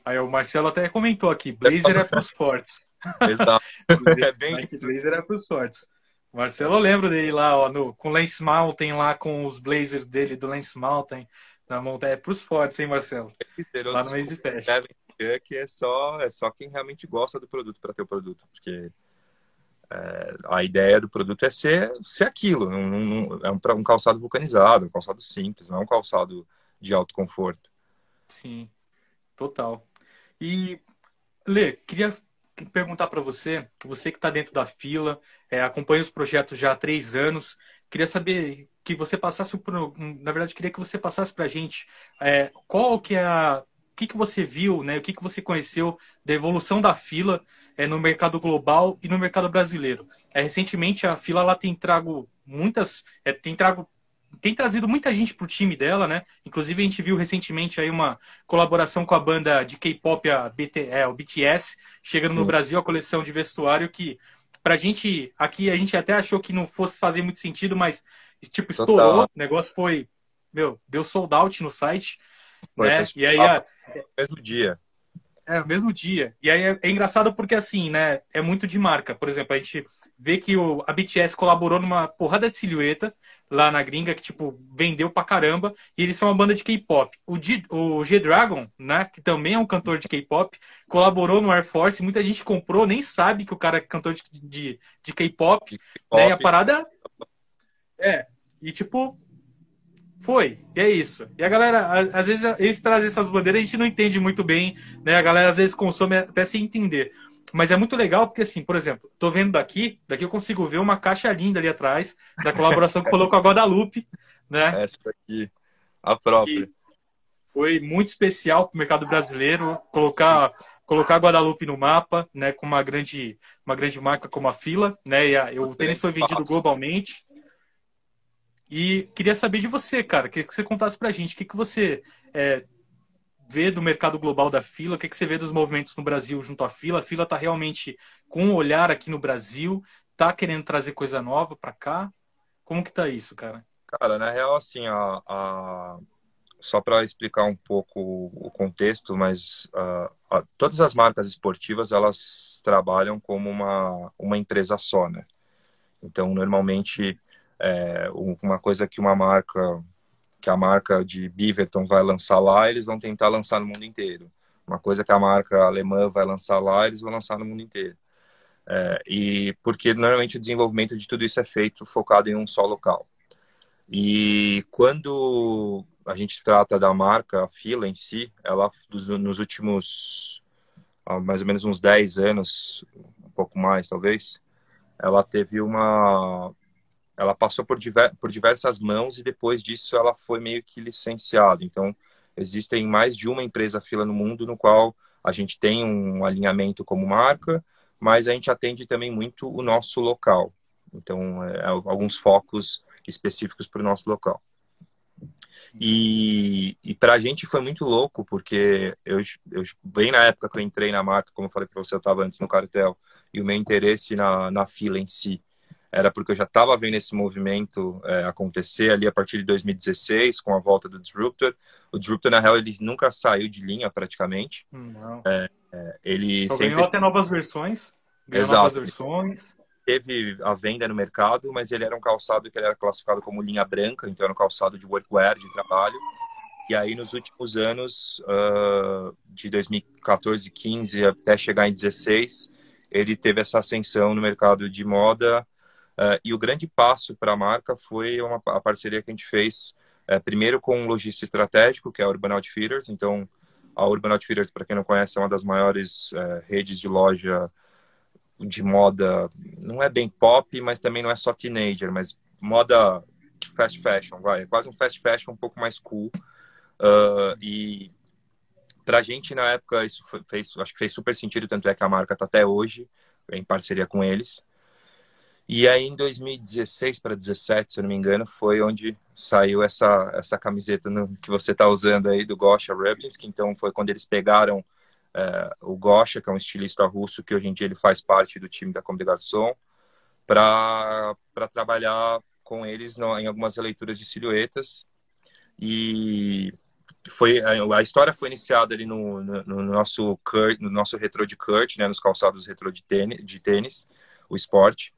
Aí o Marcelo até comentou aqui, Blazer é pros fortes. Exato. é bem isso. Blazer é pros fortes. Marcelo, eu lembro dele lá, ó, no, com Lance Mountain, lá com os Blazers dele do Lance Mountain na montanha é pros fortes, hein, Marcelo? Lá no meio de festa. Que é só, é só quem realmente gosta do produto para ter o produto, porque é, a ideia do produto é ser, ser aquilo, não, não, é um, um calçado vulcanizado, um calçado simples, não é um calçado de alto conforto. Sim, total. E, Lê, queria perguntar para você, você que está dentro da fila, é, acompanha os projetos já há três anos, queria saber que você passasse por, na verdade queria que você passasse para a gente é, qual que é a, o que, que você viu, né? O que, que você conheceu da evolução da fila é, no mercado global e no mercado brasileiro? É, recentemente a fila lá tem trago muitas, é, tem trago tem trazido muita gente pro time dela, né? Inclusive a gente viu recentemente aí uma colaboração com a banda de K-pop, a BT, é, o BTS, chegando no Brasil a coleção de vestuário que pra gente aqui a gente até achou que não fosse fazer muito sentido, mas tipo, estourou, Total. o negócio foi, meu, deu sold out no site, foi, né? E aí a... mesmo dia. É, o mesmo dia. E aí é, é, engraçado porque, assim, né? É muito de marca. Por exemplo, a gente vê que o, a BTS colaborou numa porrada de silhueta lá na gringa, que, tipo, vendeu pra caramba. E eles são uma banda de K-pop. O, o G-Dragon, né? Que também é um cantor de K-pop, colaborou no Air Force. Muita gente comprou, nem sabe que o cara é cantor de, de, de K-pop. Né? E a parada... É, e tipo, foi, e é isso. E a galera, às vezes, eles trazem essas bandeiras, a gente não entende muito bem, né? A galera às vezes consome até sem entender. Mas é muito legal porque, assim, por exemplo, tô vendo daqui, daqui eu consigo ver uma caixa linda ali atrás, da colaboração que falou com a Guadalupe, né? Essa aqui, a própria. Que foi muito especial para o mercado brasileiro colocar colocar a Guadalupe no mapa, né, com uma grande uma grande marca como a Fila, né? E a, o tênis foi vendido globalmente. E queria saber de você, cara, que você contasse pra gente o que, que você é, vê do mercado global da fila, o que, que você vê dos movimentos no Brasil junto à fila. A fila tá realmente com um olhar aqui no Brasil, tá querendo trazer coisa nova para cá. Como que tá isso, cara? Cara, na real, assim, a, a... só para explicar um pouco o contexto, mas a, todas as marcas esportivas elas trabalham como uma, uma empresa só, né? Então, normalmente é, uma coisa que uma marca, que a marca de Beaverton vai lançar lá, eles vão tentar lançar no mundo inteiro. Uma coisa que a marca alemã vai lançar lá, eles vão lançar no mundo inteiro. É, e porque normalmente o desenvolvimento de tudo isso é feito focado em um só local. E quando a gente trata da marca, a fila em si, ela nos últimos mais ou menos uns 10 anos, um pouco mais talvez, ela teve uma. Ela passou por, diver... por diversas mãos e depois disso ela foi meio que licenciada. Então, existem mais de uma empresa fila no mundo no qual a gente tem um alinhamento como marca, mas a gente atende também muito o nosso local. Então, é, alguns focos específicos para o nosso local. E, e para a gente foi muito louco, porque eu, eu, bem na época que eu entrei na marca, como eu falei para você, eu estava antes no cartel, e o meu interesse na, na fila em si era porque eu já estava vendo esse movimento é, acontecer ali a partir de 2016, com a volta do Disruptor. O Disruptor, na real, ele nunca saiu de linha praticamente. Não. É, é, ele Só sempre... ganhou até novas versões. Ganhou Exato. novas versões. Teve a venda no mercado, mas ele era um calçado que era classificado como linha branca, então era um calçado de workwear, de trabalho. E aí, nos últimos anos, uh, de 2014, 15 até chegar em 16, ele teve essa ascensão no mercado de moda. Uh, e o grande passo para a marca foi uma, a parceria que a gente fez, uh, primeiro com um lojista estratégico, que é a Urban Outfitters. Então, a Urban Outfitters, para quem não conhece, é uma das maiores uh, redes de loja de moda, não é bem pop, mas também não é só teenager, mas moda fast fashion, vai, é quase um fast fashion um pouco mais cool. Uh, e pra gente na época isso fez, acho que fez super sentido, tanto é que a marca tá até hoje em parceria com eles. E aí em 2016 para 17, se eu não me engano, foi onde saiu essa essa camiseta no, que você tá usando aí do Gosha Rubinski, então foi quando eles pegaram é, o Gosha, que é um estilista russo que hoje em dia ele faz parte do time da Garçons, para trabalhar com eles no, em algumas releituras de silhuetas. E foi a história foi iniciada ali no, no, no nosso no nosso retro de Kurt, né, nos calçados retro de tênis, de tênis o esporte.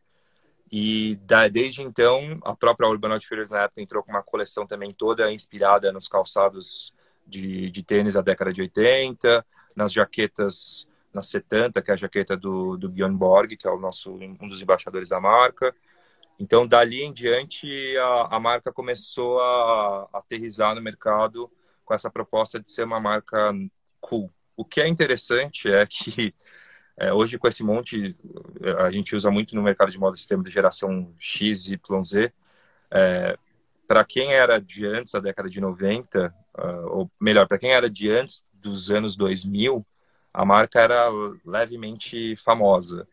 E da, desde então, a própria Urban Outfitters na época entrou com uma coleção também toda inspirada nos calçados de, de tênis da década de 80, nas jaquetas na 70, que é a jaqueta do, do Bjorn Borg, que é o nosso, um dos embaixadores da marca. Então, dali em diante, a, a marca começou a, a aterrizar no mercado com essa proposta de ser uma marca cool. O que é interessante é que é, hoje, com esse monte, a gente usa muito no mercado de moda sistema de geração X, Y, Z. É, para quem era de antes da década de 90, uh, ou melhor, para quem era de antes dos anos 2000, a marca era levemente famosa.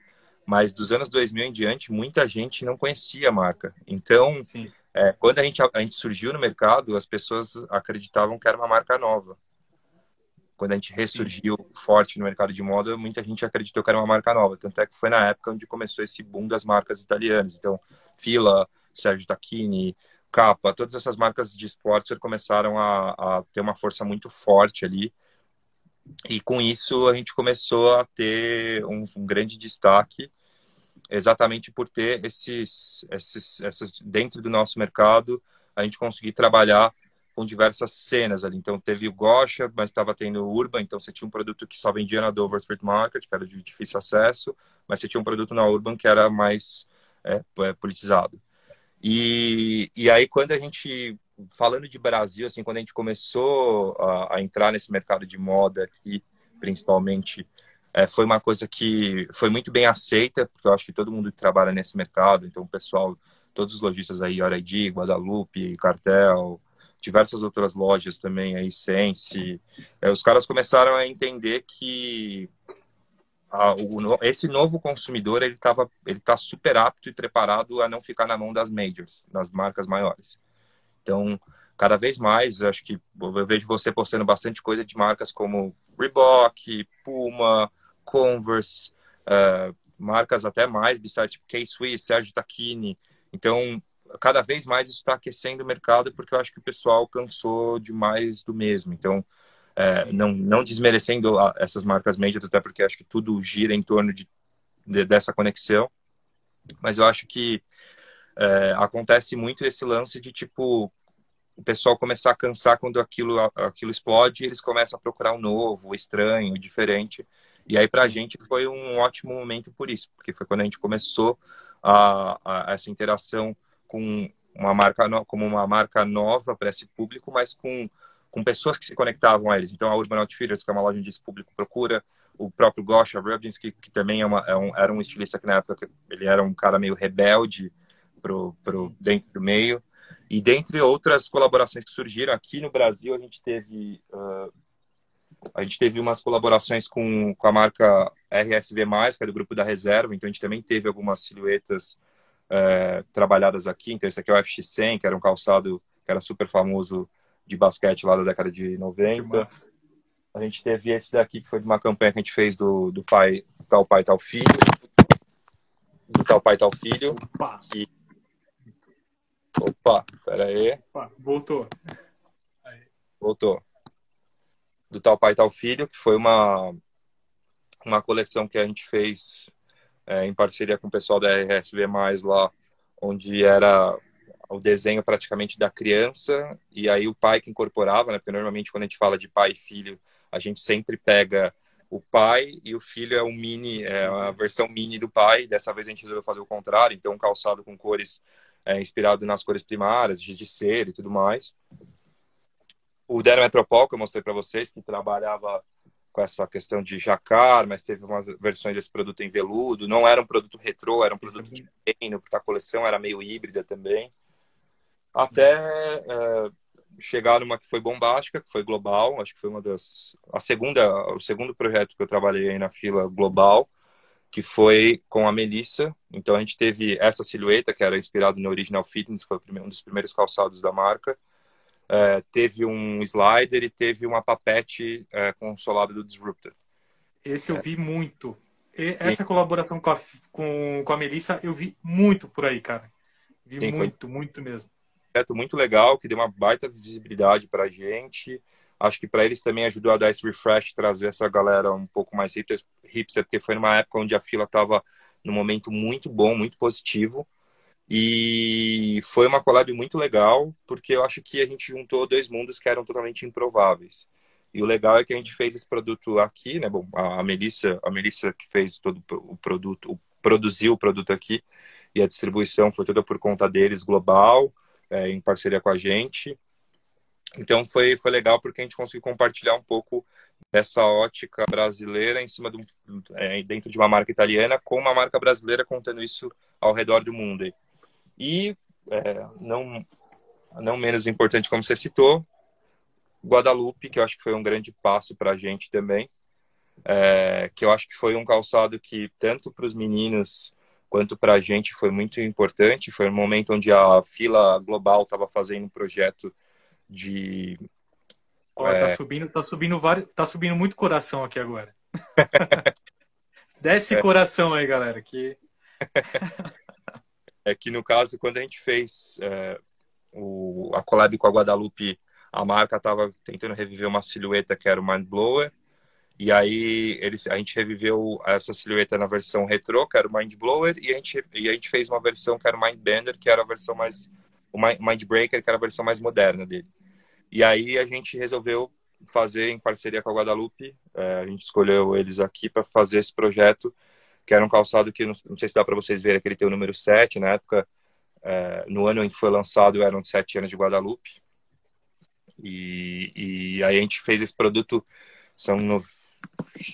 Mas dos anos 2000 em diante, muita gente não conhecia a marca. Então, é, quando a gente, a gente surgiu no mercado, as pessoas acreditavam que era uma marca nova. Quando a gente ressurgiu Sim. forte no mercado de moda, muita gente acreditou que era uma marca nova. Tanto é que foi na época onde começou esse boom das marcas italianas. Então, Fila, Sergio Tacchini, Capa, todas essas marcas de esportes começaram a, a ter uma força muito forte ali e com isso a gente começou a ter um, um grande destaque, exatamente por ter esses, esses, essas dentro do nosso mercado, a gente conseguir trabalhar com diversas cenas ali. Então teve o Gosha, mas estava tendo o Urban, então você tinha um produto que só vendia na Dover Street Market, que era de difícil acesso, mas você tinha um produto na Urban que era mais é, é politizado. E, e aí quando a gente falando de Brasil, assim, quando a gente começou a, a entrar nesse mercado de moda aqui, principalmente, é, foi uma coisa que foi muito bem aceita, porque eu acho que todo mundo que trabalha nesse mercado, então o pessoal, todos os lojistas aí, Oraidi, Guadalupe, Cartel, diversas outras lojas também, aí, Sense, é, os caras começaram a entender que a, o, esse novo consumidor ele estava ele está super apto e preparado a não ficar na mão das majors, das marcas maiores. Então, cada vez mais, acho que eu vejo você postando bastante coisa de marcas como Reebok, Puma, Converse, uh, marcas até mais, besides K-Swiss, Sergio Tacchini. Então, cada vez mais isso está aquecendo o mercado porque eu acho que o pessoal cansou demais do mesmo. Então, é, não, não desmerecendo essas marcas médias, até porque acho que tudo gira em torno de, de dessa conexão. Mas eu acho que é, acontece muito esse lance de tipo o pessoal começar a cansar quando aquilo aquilo explode, e eles começam a procurar um novo, um estranho, diferente. E aí para a gente foi um ótimo momento por isso, porque foi quando a gente começou a, a essa interação com uma marca no, como uma marca nova para esse público, mas com com pessoas que se conectavam a eles. Então, a Urban Outfitters, que é uma loja onde esse público procura, o próprio Gosha Rubinski, que também é, uma, é um, era um estilista que na época ele era um cara meio rebelde pro, pro dentro do meio. E dentre outras colaborações que surgiram aqui no Brasil, a gente teve uh, a gente teve umas colaborações com, com a marca RSV+, que é do grupo da Reserva, então a gente também teve algumas silhuetas é, trabalhadas aqui. Então esse aqui é o FX100, que era um calçado que era super famoso de basquete lá da década de 90. A gente teve esse daqui, que foi de uma campanha que a gente fez do, do pai, tal pai, tal filho. Do tal pai, tal filho. Opa! E... Opa, pera aí. Opa, voltou. Aí. Voltou do tal pai tal filho, que foi uma uma coleção que a gente fez é, em parceria com o pessoal da RSV lá, onde era o desenho praticamente da criança e aí o pai que incorporava, né? Porque normalmente quando a gente fala de pai e filho, a gente sempre pega o pai e o filho é um mini, é a versão mini do pai. Dessa vez a gente resolveu fazer o contrário, então um calçado com cores é, inspirado nas cores primárias, de ser e tudo mais o Dero Metropol, que eu mostrei para vocês, que trabalhava com essa questão de jacar, mas teve umas versões desse produto em veludo. Não era um produto retrô, era um produto de treino, porque a coleção era meio híbrida também. Até é, chegar numa que foi bombástica, que foi global. Acho que foi uma das. A segunda, o segundo projeto que eu trabalhei aí na fila global, que foi com a Melissa. Então a gente teve essa silhueta, que era inspirado no Original Fitness, que foi um dos primeiros calçados da marca é, teve um slider e teve uma papete é, com o solado do Disruptor. Esse eu é. vi muito. E essa Sim. colaboração com a, com, com a Melissa eu vi muito por aí, cara. Vi Sim, muito, foi... muito mesmo. Projeto muito legal, que deu uma baita visibilidade pra gente. Acho que para eles também ajudou a dar esse refresh, trazer essa galera um pouco mais hipster, hipster porque foi numa época onde a fila estava num momento muito bom, muito positivo. E foi uma collab muito legal, porque eu acho que a gente juntou dois mundos que eram totalmente improváveis. E o legal é que a gente fez esse produto aqui, né? Bom, a Melissa, a Melissa que fez todo o produto, produziu o produto aqui, e a distribuição foi toda por conta deles, global, é, em parceria com a gente. Então foi, foi legal porque a gente conseguiu compartilhar um pouco dessa ótica brasileira em cima do, é, dentro de uma marca italiana com uma marca brasileira contando isso ao redor do mundo. E, é, não, não menos importante, como você citou, Guadalupe, que eu acho que foi um grande passo para a gente também. É, que eu acho que foi um calçado que, tanto para os meninos quanto para a gente, foi muito importante. Foi um momento onde a fila global estava fazendo um projeto de. Ó, tá é... tá subindo, tá subindo vários, tá subindo muito coração aqui agora. Desce é. coração aí, galera, que é que no caso, quando a gente fez é, o, a collab com a Guadalupe, a marca estava tentando reviver uma silhueta que era o Mind Blower, e aí eles, a gente reviveu essa silhueta na versão retrô, que era o Mind Blower, e a gente, e a gente fez uma versão que era o Mind Bender, que era a versão mais. O Mind Breaker, que era a versão mais moderna dele. E aí a gente resolveu fazer em parceria com a Guadalupe, é, a gente escolheu eles aqui para fazer esse projeto que era um calçado que não, sei se dá para vocês verem que ele tem o número 7, na época, é, no ano em que foi lançado, eram 7 anos de Guadalupe. E, e aí a gente fez esse produto, são no,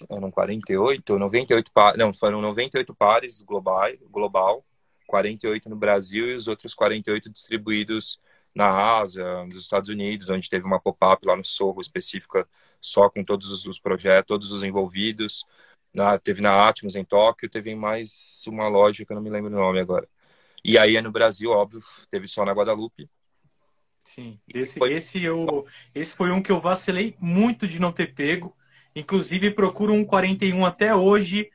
eram 48, 98 pares, não, foram 98 pares global, global, 48 no Brasil e os outros 48 distribuídos na Ásia, nos Estados Unidos, onde teve uma pop-up lá no Sorro específica só com todos os projetos, todos os envolvidos. Na, teve na Atmos em Tóquio, teve mais uma loja que eu não me lembro o nome agora. E aí é no Brasil, óbvio, teve só na Guadalupe. Sim, esse, foi... esse, eu, esse foi um que eu vacilei muito de não ter pego. Inclusive, procuro um 41 até hoje.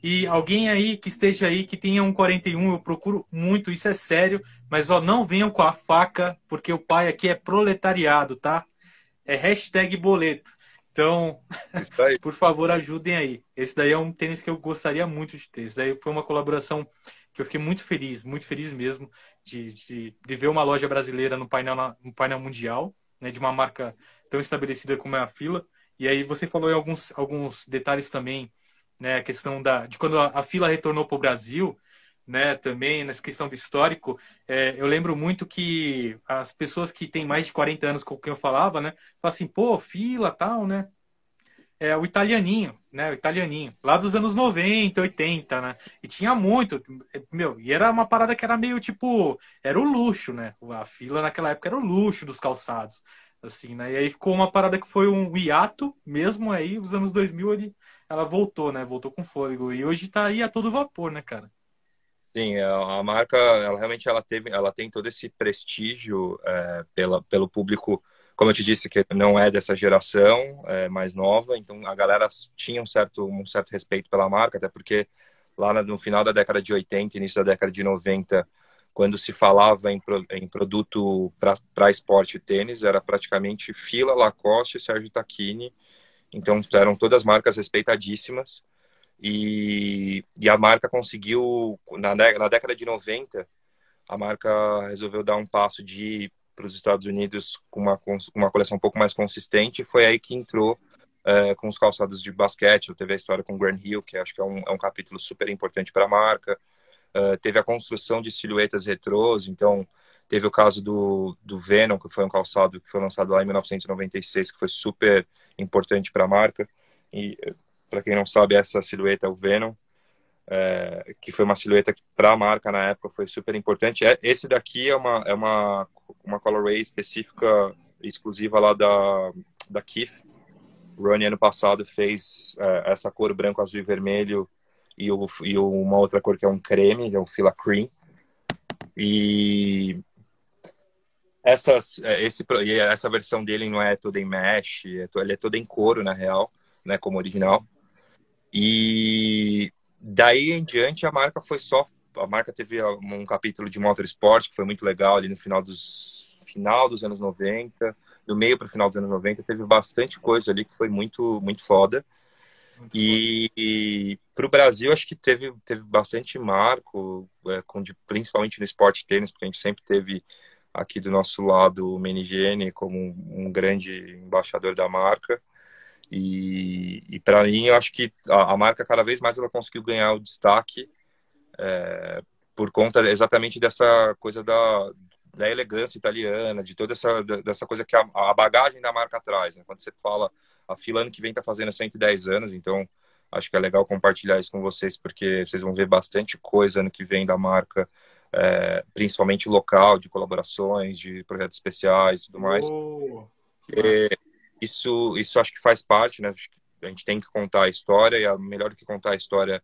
E alguém aí que esteja aí que tenha um 41, eu procuro muito, isso é sério. Mas ó, não venham com a faca, porque o pai aqui é proletariado, tá? É hashtag boleto. Então, por favor, ajudem aí. Esse daí é um tênis que eu gostaria muito de ter. Esse daí foi uma colaboração que eu fiquei muito feliz, muito feliz mesmo de, de, de ver uma loja brasileira no painel, no painel mundial, né, de uma marca tão estabelecida como é a Fila. E aí você falou em alguns, alguns detalhes também, né, a questão da, de quando a, a Fila retornou para o Brasil, né, também, nessa questão do histórico, é, eu lembro muito que as pessoas que têm mais de 40 anos com quem eu falava, né, falam assim, pô, fila, tal, né, é o italianinho, né, o italianinho, lá dos anos 90, 80, né, e tinha muito, meu, e era uma parada que era meio, tipo, era o luxo, né, a fila naquela época era o luxo dos calçados, assim, né, e aí ficou uma parada que foi um hiato, mesmo aí, os anos 2000, ele, ela voltou, né, voltou com fôlego, e hoje tá aí a todo vapor, né, cara. Sim, é, a marca, ela realmente ela teve, ela tem todo esse prestígio é, pela, pelo público, como eu te disse, que não é dessa geração, é mais nova, então a galera tinha um certo, um certo respeito pela marca, até porque lá no final da década de 80, início da década de 90, quando se falava em, em produto para esporte e tênis, era praticamente Fila, Lacoste e Sérgio Tacchini, então eram todas marcas respeitadíssimas, e, e a marca conseguiu, na, na década de 90, a marca resolveu dar um passo de para os Estados Unidos com uma, uma coleção um pouco mais consistente. Foi aí que entrou é, com os calçados de basquete. Teve a história com o Grant Hill, que acho que é um, é um capítulo super importante para a marca. Uh, teve a construção de silhuetas retrôs, então teve o caso do, do Venom, que foi um calçado que foi lançado lá em 1996, que foi super importante para a marca. E para quem não sabe, essa silhueta é o Venom, é, que foi uma silhueta que para a marca na época foi super importante. É, esse daqui é uma, é uma, uma colorway específica, exclusiva lá da, da. O Ronnie, ano passado, fez é, essa cor branco, azul e vermelho e, o, e uma outra cor que é um creme, é um fila cream. E essa, é, esse, essa versão dele não é toda em mesh, é, ele é toda em couro, na real, né, como original. E daí em diante a marca foi só a marca teve um capítulo de motorsport que foi muito legal ali no final dos final dos anos 90, do meio para o final dos anos 90, teve bastante coisa ali que foi muito muito foda. Muito e, e para o Brasil acho que teve teve bastante marco, é, com, de, principalmente no esporte tênis, porque a gente sempre teve aqui do nosso lado o Menigene como um, um grande embaixador da marca. E, e para mim, eu acho que a, a, marca cada vez mais ela conseguiu ganhar o destaque é, por conta exatamente dessa coisa da, da elegância italiana, de toda essa dessa coisa que a, a bagagem da marca traz. Né? Quando você fala, a fila ano que vem está fazendo 110 anos, então acho que é legal compartilhar isso com vocês, porque vocês vão ver bastante coisa ano que vem da marca, é, principalmente local, de colaborações, de projetos especiais e tudo mais. Oh, isso, isso acho que faz parte, né? A gente tem que contar a história e a melhor do que contar a história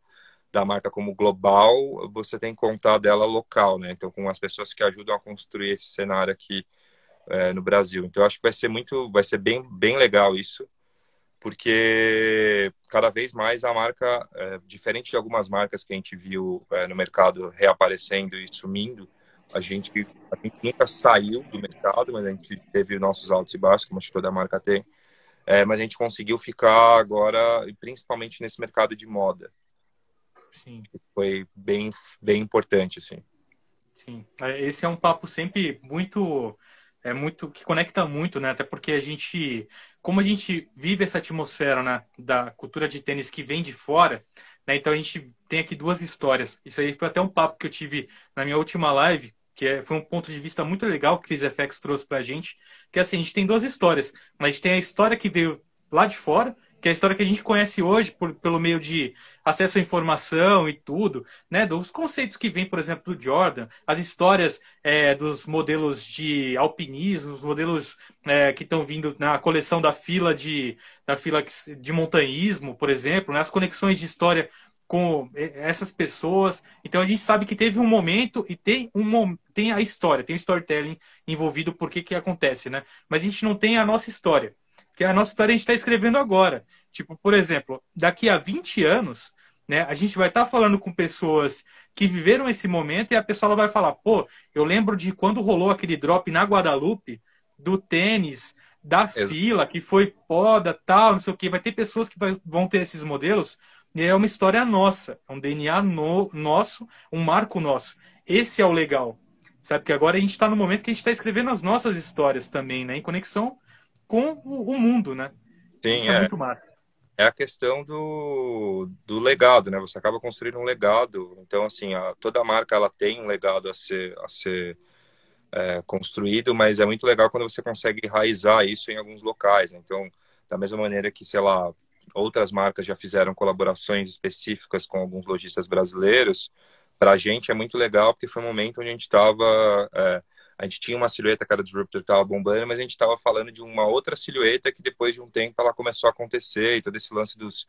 da marca como global, você tem que contar dela local, né? Então, com as pessoas que ajudam a construir esse cenário aqui é, no Brasil. Então, acho que vai ser muito, vai ser bem, bem legal isso, porque cada vez mais a marca, é, diferente de algumas marcas que a gente viu é, no mercado reaparecendo e sumindo, a gente, a gente nunca saiu do mercado, mas a gente teve nossos altos e baixos, como acho que toda marca tem. É, mas a gente conseguiu ficar agora, principalmente nesse mercado de moda. Sim. Foi bem, bem importante, assim. Sim. É, esse é um papo sempre muito é muito que conecta muito, né? Até porque a gente, como a gente vive essa atmosfera, né, da cultura de tênis que vem de fora, né? Então a gente tem aqui duas histórias. Isso aí foi até um papo que eu tive na minha última live, que é, foi um ponto de vista muito legal que o Chris FX trouxe pra gente, que é assim, a gente tem duas histórias. Mas a gente tem a história que veio lá de fora, que é a história que a gente conhece hoje por, pelo meio de acesso à informação e tudo, né? Dos conceitos que vem, por exemplo, do Jordan, as histórias é, dos modelos de alpinismo, os modelos é, que estão vindo na coleção da fila de da fila de montanhismo, por exemplo, né? as conexões de história com essas pessoas. Então a gente sabe que teve um momento e tem um tem a história, tem o storytelling envolvido por que que acontece, né? Mas a gente não tem a nossa história que a nossa história a gente está escrevendo agora. Tipo, por exemplo, daqui a 20 anos, né, a gente vai estar tá falando com pessoas que viveram esse momento e a pessoa vai falar: pô, eu lembro de quando rolou aquele drop na Guadalupe, do tênis, da fila, que foi poda, tal, não sei o que. Vai ter pessoas que vai, vão ter esses modelos e é uma história nossa, é um DNA no, nosso, um marco nosso. Esse é o legal. Sabe que agora a gente está no momento que a gente está escrevendo as nossas histórias também, né? Em conexão com o, mundo, né? Sim, Isso é, é muito massa. é a questão do, do legado, né? Você acaba construindo um legado. Então, assim, a, toda marca ela tem um legado a ser, a ser é, construído, mas é muito legal quando você consegue enraizar isso em alguns locais. Né? Então, da mesma maneira que, sei lá, outras marcas já fizeram colaborações específicas com alguns lojistas brasileiros, para a gente é muito legal porque foi um momento onde a gente estava é, a gente tinha uma silhueta que era Disruptor estava bombando, mas a gente estava falando de uma outra silhueta que depois de um tempo ela começou a acontecer e todo esse lance dos,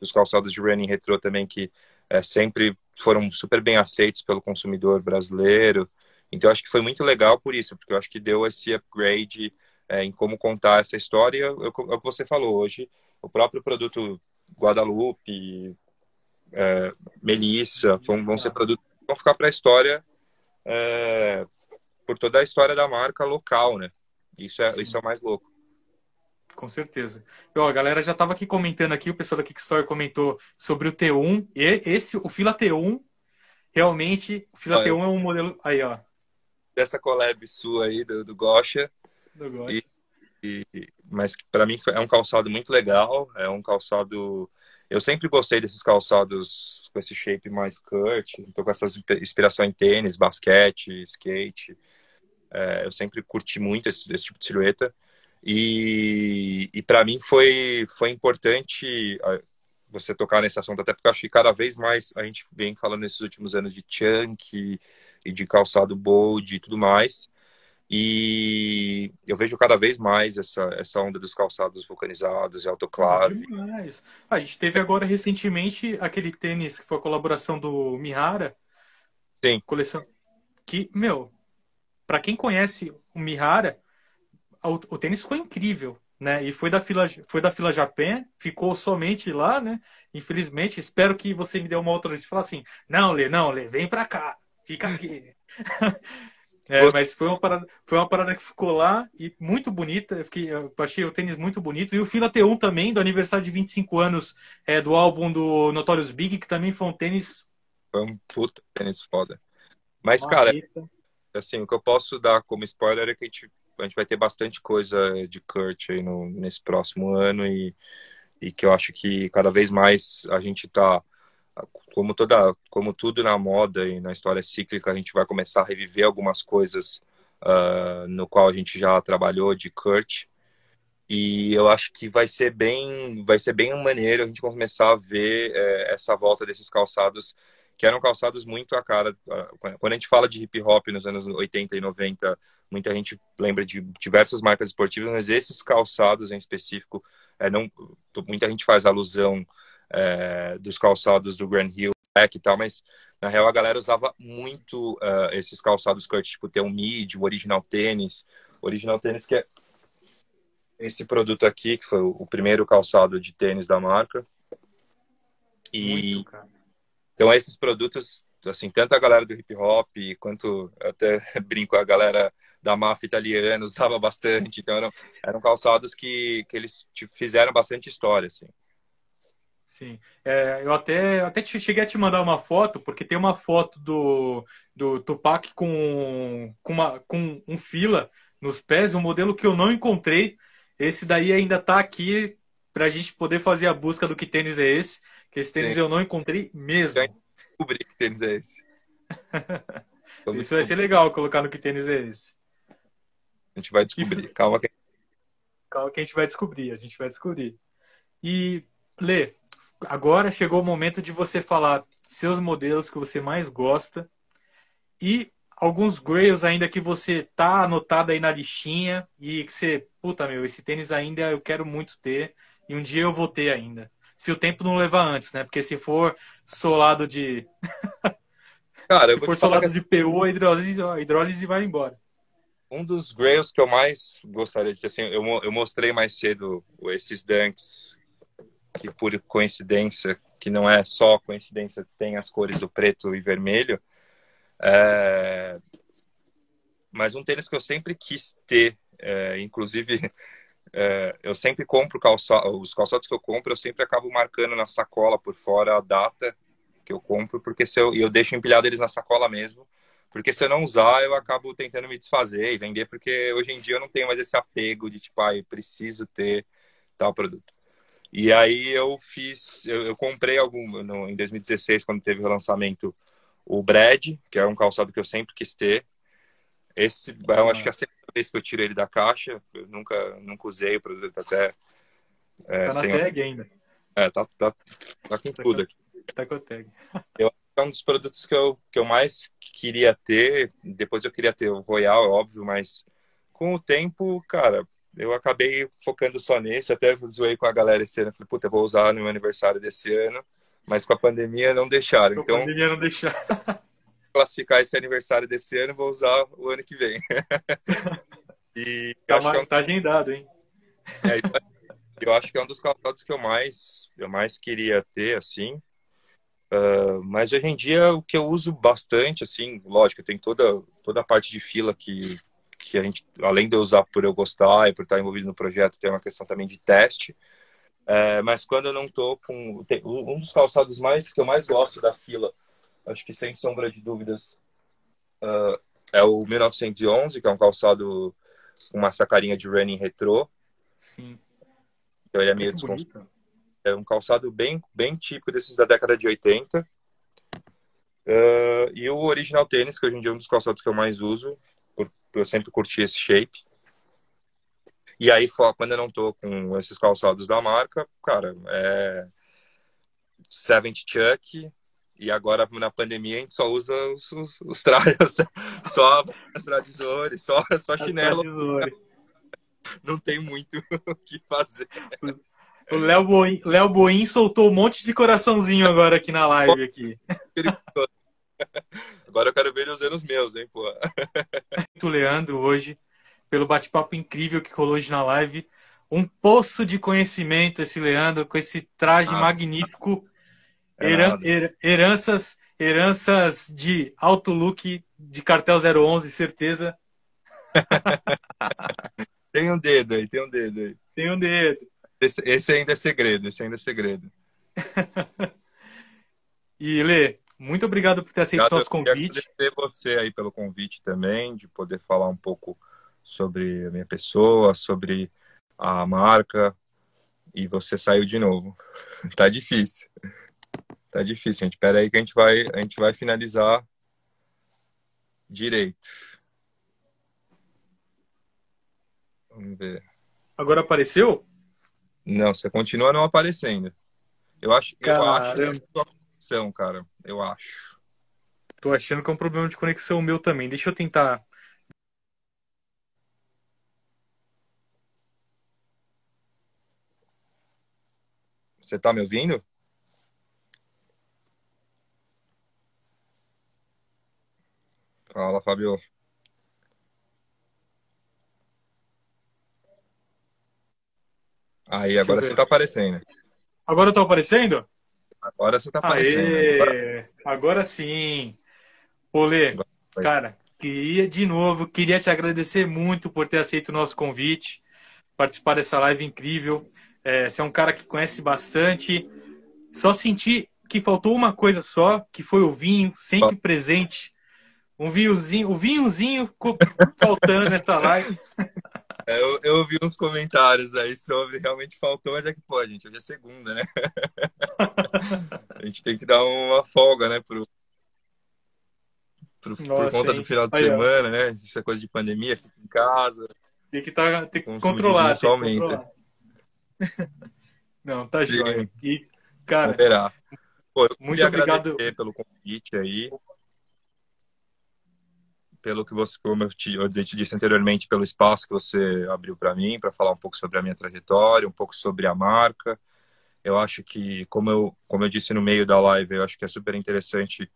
dos calçados de running retrô também que é, sempre foram super bem aceitos pelo consumidor brasileiro. Então acho que foi muito legal por isso, porque eu acho que deu esse upgrade é, em como contar essa história. É o que você falou hoje, o próprio produto Guadalupe, é, Melissa, vão, vão ser produtos que vão ficar para a história é, por toda a história da marca local, né? Isso é, isso é o mais louco. Com certeza. E, ó, a galera já estava aqui comentando aqui, o pessoal da Kickstarter comentou sobre o T1. E esse, o Fila T1, realmente, o Fila Olha, T1 é um modelo. Aí, ó. Dessa collab sua aí, do, do Gosha. Do Gosha. E, e, mas para mim é um calçado muito legal. É um calçado. Eu sempre gostei desses calçados com esse shape mais cut. Tô com essa inspiração em tênis, basquete, skate. É, eu sempre curti muito esse, esse tipo de silhueta. E, e para mim foi, foi importante você tocar nesse assunto, até porque eu acho que cada vez mais a gente vem falando nesses últimos anos de chunk e de calçado bold e tudo mais. E eu vejo cada vez mais essa, essa onda dos calçados vulcanizados e autoclave. a gente teve agora recentemente aquele tênis que foi a colaboração do Mihara. Sim. Coleção. Que, meu, para quem conhece o Mihara, o, o, tênis ficou incrível, né? E foi da fila, foi da fila Japan, ficou somente lá, né? Infelizmente, espero que você me dê uma outra de falar assim: "Não, Lê, não, Lê, vem para cá. Fica aqui". é, mas foi uma parada, foi uma parada que ficou lá e muito bonita. Eu, fiquei, eu achei o tênis muito bonito e o Fila T1 também do aniversário de 25 anos é, do álbum do Notorious Big, que também foi um tênis foi um puta tênis foda. Mas, cara, assim, o que eu posso dar como spoiler é que a gente, a gente vai ter bastante coisa de Kurt aí no, nesse próximo ano e, e que eu acho que cada vez mais a gente tá como toda como tudo na moda e na história cíclica a gente vai começar a reviver algumas coisas uh, no qual a gente já trabalhou de Kurt. E eu acho que vai ser bem vai ser bem maneiro a gente começar a ver é, essa volta desses calçados que eram calçados muito a cara. Quando a gente fala de hip hop nos anos 80 e 90, muita gente lembra de diversas marcas esportivas, mas esses calçados em específico, é, não, muita gente faz alusão é, dos calçados do Grand Hill Black e tal, mas na real a galera usava muito uh, esses calçados Kurt, tipo ter um mid, o original tênis, original tênis que é esse produto aqui, que foi o primeiro calçado de tênis da marca. E, muito, então, esses produtos, assim, tanto a galera do hip hop quanto até brinco, a galera da máfia italiana usava bastante. Então, eram, eram calçados que, que eles fizeram bastante história, assim. Sim. É, eu até, até te, cheguei a te mandar uma foto, porque tem uma foto do, do Tupac com, com, uma, com um fila nos pés, um modelo que eu não encontrei. Esse daí ainda está aqui para a gente poder fazer a busca do que tênis é esse. Que esse tênis Sim. eu não encontrei mesmo. Já descobri que tênis é esse. Isso vai ser legal colocar no que tênis é esse. A gente vai descobrir. Calma que... Calma que a gente vai descobrir. A gente vai descobrir. E, Lê, agora chegou o momento de você falar seus modelos que você mais gosta e alguns grails ainda que você tá anotado aí na listinha e que você, puta meu, esse tênis ainda eu quero muito ter e um dia eu vou ter ainda se o tempo não levar antes, né? Porque se for solado de. Cara, se for solado de PU, a hidrólise, a hidrólise vai embora. Um dos grails que eu mais gostaria de ter, assim, eu, eu mostrei mais cedo esses dunks que por coincidência, que não é só coincidência, tem as cores do preto e vermelho. É... Mas um tênis que eu sempre quis ter, é, inclusive é, eu sempre compro calça, os calçados que eu compro, eu sempre acabo marcando na sacola por fora a data que eu compro, porque se eu, eu deixo empilhado eles na sacola mesmo, porque se eu não usar, eu acabo tentando me desfazer e vender, porque hoje em dia eu não tenho mais esse apego de tipo, ah, eu preciso ter tal produto. E aí eu fiz, eu, eu comprei algum no, em 2016 quando teve o lançamento o Brad, que é um calçado que eu sempre quis ter. Esse, eu acho que é a vez que eu tiro ele da caixa, eu nunca, nunca usei o produto até. É, tá na tag ainda. É, tá, tá, tá com tá tudo aqui. Tá com a tag. Eu, é um dos produtos que eu, que eu mais queria ter. Depois eu queria ter o Royal, é óbvio, mas com o tempo, cara, eu acabei focando só nesse. Até zoei com a galera esse ano. Falei, puta, eu vou usar no meu aniversário desse ano. Mas com a pandemia não deixaram. Com então, a pandemia não deixaram. classificar esse aniversário desse ano, vou usar o ano que vem. e tá, acho que é um... tá agendado, hein? É, eu acho que é um dos calçados que eu mais, eu mais queria ter, assim. Uh, mas hoje em dia o que eu uso bastante, assim, lógico, tem toda, toda a parte de fila que, que a gente, além de eu usar por eu gostar e por estar envolvido no projeto, tem uma questão também de teste. Uh, mas quando eu não tô com. Tem, um dos calçados mais que eu mais gosto da fila, acho que sem sombra de dúvidas, uh, é o 1911, que é um calçado com uma sacarinha de running retrô. Sim. Então ele é meio desconstruído é um calçado bem, bem típico desses da década de 80. Uh, e o original tênis, que hoje em dia é um dos calçados que eu mais uso, por, eu sempre curti esse shape. E aí, quando eu não tô com esses calçados da marca, cara, é Seventh Chuck, e agora na pandemia a gente só usa os, os, os traios, né? só as tradizores, só, só chinelo. Não tem muito o que fazer. O Léo Boim, Léo Boim soltou um monte de coraçãozinho agora aqui na live. Aqui. Agora eu quero ver ele usando os meus, hein, pô. Muito Leandro hoje, pelo bate-papo incrível que rolou hoje na live. Um poço de conhecimento esse Leandro, com esse traje ah, magnífico. Heran her heranças, heranças de alto look de cartel 011, certeza. tem um dedo aí, tem um dedo aí. Tem um dedo. Esse, esse ainda é segredo, esse ainda é segredo. e Lê, muito obrigado por ter aceito o nosso convite. Agradecer você aí pelo convite também, de poder falar um pouco sobre a minha pessoa, sobre a marca. E você saiu de novo. tá difícil. Tá difícil, gente. Espera aí que a gente vai, a gente vai finalizar direito. Vamos ver. Agora apareceu? Não, você continua não aparecendo. Eu acho, eu acho que é a conexão, cara. Eu acho. Tô achando que é um problema de conexão meu também. Deixa eu tentar. Você tá me ouvindo? Fala, Fabio. Aí, agora você tá aparecendo. Agora eu tô aparecendo? Agora você tá aparecendo. Aê, agora... sim. Olê, cara, queria de novo, queria te agradecer muito por ter aceito o nosso convite, participar dessa live incrível. É, você é um cara que conhece bastante. Só senti que faltou uma coisa só, que foi o vinho, sempre presente. Um vinhozinho, o vinhozinho faltando nessa live. É, eu, eu ouvi uns comentários aí sobre realmente faltou, mas é que pode, gente. Hoje é segunda, né? a gente tem que dar uma folga, né? Pro, pro, Nossa, por conta hein? do final de semana, né? É coisa de pandemia, fica em casa. Tem que, tá, tem que controlar. Tem aumenta. Não, tá jóia. E, cara, Pô, muito obrigado pelo convite aí pelo que você, como eu te, eu te disse anteriormente, pelo espaço que você abriu para mim, para falar um pouco sobre a minha trajetória, um pouco sobre a marca. Eu acho que, como eu, como eu disse no meio da live, eu acho que é super interessante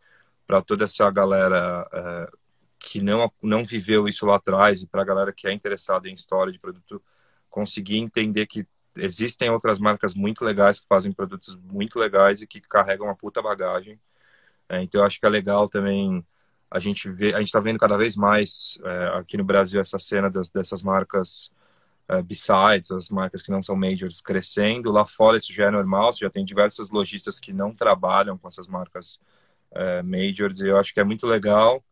para toda essa galera é, que não, não viveu isso lá atrás e para a galera que é interessada em história de produto conseguir entender que existem outras marcas muito legais que fazem produtos muito legais e que carregam uma puta bagagem. É, então, eu acho que é legal também a gente vê, a gente está vendo cada vez mais é, aqui no Brasil essa cena das, dessas marcas é, besides, as marcas que não são majors crescendo. Lá fora isso já é normal, você já tem diversas lojistas que não trabalham com essas marcas é, majors. E eu acho que é muito legal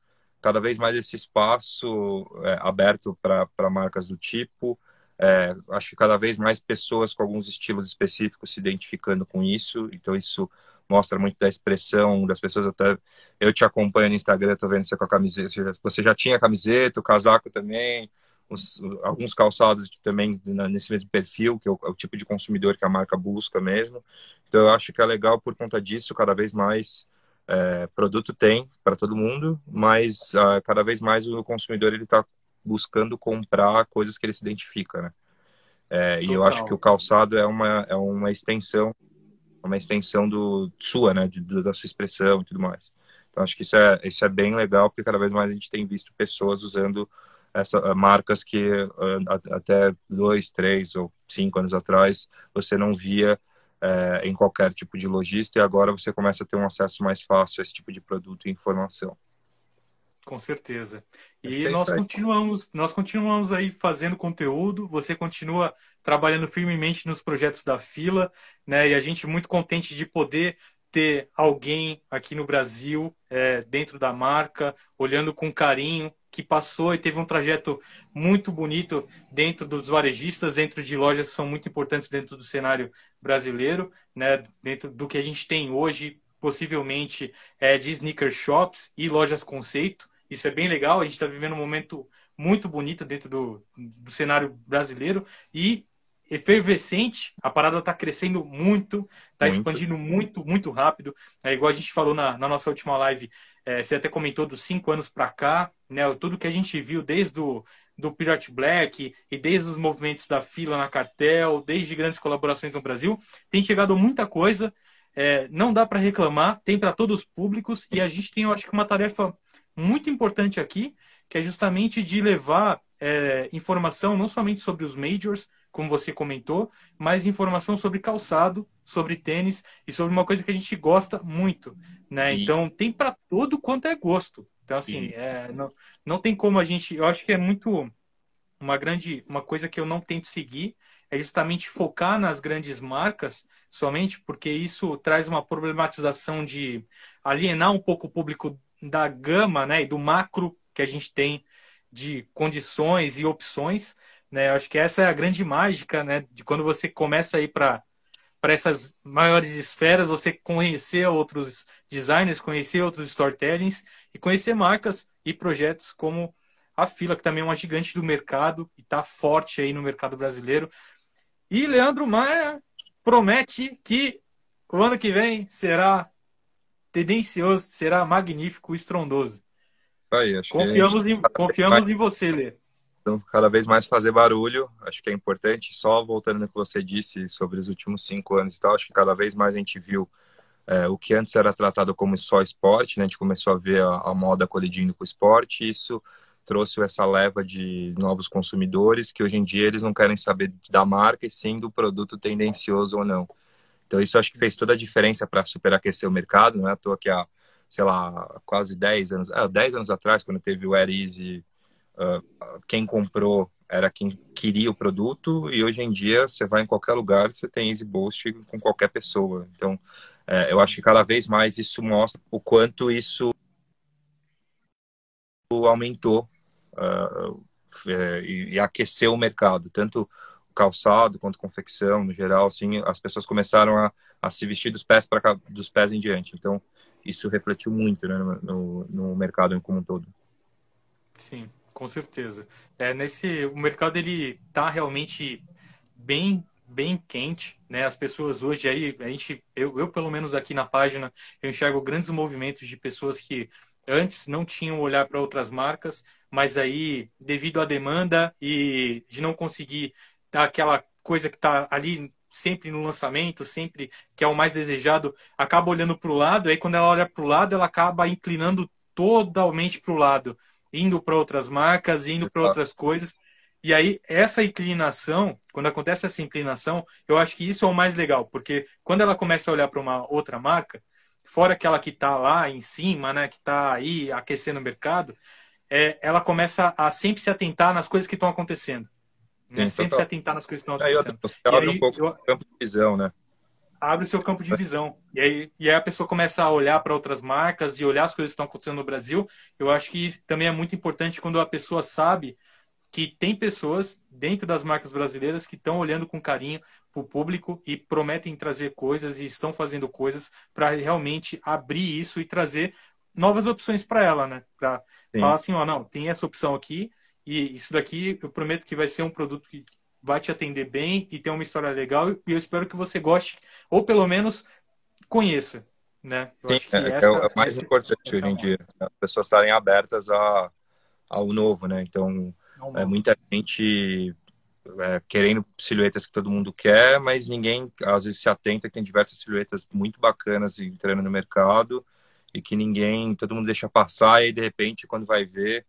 cada vez mais esse espaço é, aberto para marcas do tipo. é, acho que cada vez mais pessoas com alguns estilos específicos se identificando com isso, então isso mostra muito da expressão das pessoas. Até eu te acompanho no Instagram, tô vendo você com a camiseta. Você já tinha camiseta, o casaco também, os, alguns calçados também nesse mesmo perfil, que é o, é o, tipo de consumidor que a marca busca mesmo. Então eu acho que é legal por conta disso, cada vez mais é, produto tem para todo mundo, mas uh, cada vez mais o consumidor ele está buscando comprar coisas que ele se identifica, né? É, e eu acho que o calçado é uma, é uma extensão uma extensão do sua, né, de, da sua expressão e tudo mais. Então acho que isso é isso é bem legal porque cada vez mais a gente tem visto pessoas usando essa eh, marcas que uh, até dois, três ou cinco anos atrás você não via uh, em qualquer tipo de lojista e agora você começa a ter um acesso mais fácil a esse tipo de produto e informação. Com certeza. E nós continuamos, nós continuamos aí fazendo conteúdo, você continua trabalhando firmemente nos projetos da fila, né? E a gente muito contente de poder ter alguém aqui no Brasil, é, dentro da marca, olhando com carinho, que passou e teve um trajeto muito bonito dentro dos varejistas, dentro de lojas que são muito importantes dentro do cenário brasileiro, né? Dentro do que a gente tem hoje, possivelmente é, de sneaker shops e lojas conceito. Isso é bem legal. A gente está vivendo um momento muito bonito dentro do, do cenário brasileiro e efervescente. A parada está crescendo muito, está expandindo muito, muito rápido. É igual a gente falou na, na nossa última live. É, você até comentou dos cinco anos para cá, né? Tudo que a gente viu desde o do Pirate Black e desde os movimentos da fila na cartel, desde grandes colaborações no Brasil, tem chegado muita coisa. É, não dá para reclamar, tem para todos os públicos e a gente tem, eu acho que, uma tarefa muito importante aqui, que é justamente de levar é, informação não somente sobre os majors, como você comentou, mas informação sobre calçado, sobre tênis e sobre uma coisa que a gente gosta muito, né? E... Então tem para todo quanto é gosto. Então assim, e... é, não, não tem como a gente, eu acho que é muito uma grande, uma coisa que eu não tento seguir é justamente focar nas grandes marcas somente porque isso traz uma problematização de alienar um pouco o público da gama né, e do macro que a gente tem de condições e opções. Né? Eu acho que essa é a grande mágica né, de quando você começa a ir para essas maiores esferas, você conhecer outros designers, conhecer outros storytellings e conhecer marcas e projetos como a Fila, que também é uma gigante do mercado e está forte aí no mercado brasileiro. E Leandro Maia promete que o ano que vem será tendencioso, será magnífico, estrondoso. Aí, confiamos em, confiamos em você, Lê. Então, cada vez mais fazer barulho, acho que é importante. Só voltando no que você disse sobre os últimos cinco anos e tal, acho que cada vez mais a gente viu é, o que antes era tratado como só esporte, né? a gente começou a ver a, a moda colidindo com o esporte, e isso trouxe essa leva de novos consumidores que hoje em dia eles não querem saber da marca e sim do produto tendencioso ou não. Então isso acho que fez toda a diferença para superaquecer o mercado, não é à toa que há, sei lá, quase 10 anos, é, 10 anos atrás, quando teve o Air Easy, uh, quem comprou era quem queria o produto e hoje em dia você vai em qualquer lugar, você tem Easy Boost com qualquer pessoa. Então, é, eu acho que cada vez mais isso mostra o quanto isso aumentou uh, e, e aqueceu o mercado, tanto calçado quanto confecção no geral, assim, as pessoas começaram a, a se vestir dos pés para dos pés em diante. Então, isso refletiu muito né, no, no mercado como um todo. Sim, com certeza. É, nesse, o mercado ele tá realmente bem bem quente, né? As pessoas hoje aí, a gente, eu, eu pelo menos aqui na página, eu enxergo grandes movimentos de pessoas que antes não tinham olhar para outras marcas, mas aí devido à demanda e de não conseguir aquela coisa que está ali sempre no lançamento, sempre que é o mais desejado, acaba olhando para o lado, aí quando ela olha para o lado, ela acaba inclinando totalmente para o lado, indo para outras marcas, indo para outras coisas. E aí, essa inclinação, quando acontece essa inclinação, eu acho que isso é o mais legal, porque quando ela começa a olhar para uma outra marca, fora aquela que está lá em cima, né, que está aí aquecendo o mercado, é, ela começa a sempre se atentar nas coisas que estão acontecendo. Né? Sim, sempre se atentar nas coisas que estão acontecendo. Você abre aí, um pouco eu, o campo de visão, né? Abre o seu campo de visão. E aí, e aí a pessoa começa a olhar para outras marcas e olhar as coisas que estão acontecendo no Brasil. Eu acho que também é muito importante quando a pessoa sabe que tem pessoas dentro das marcas brasileiras que estão olhando com carinho para o público e prometem trazer coisas e estão fazendo coisas para realmente abrir isso e trazer novas opções para ela, né? Para falar assim, ó, não, tem essa opção aqui e isso daqui eu prometo que vai ser um produto que vai te atender bem e tem uma história legal e eu espero que você goste ou pelo menos conheça, né? Sim, é, essa, é, o mais importante hoje em dia, as pessoas estarem abertas a, ao novo, né? Então, é, muita gente é, querendo silhuetas que todo mundo quer, mas ninguém às vezes se atenta que tem diversas silhuetas muito bacanas entrando no mercado e que ninguém, todo mundo deixa passar e aí, de repente quando vai ver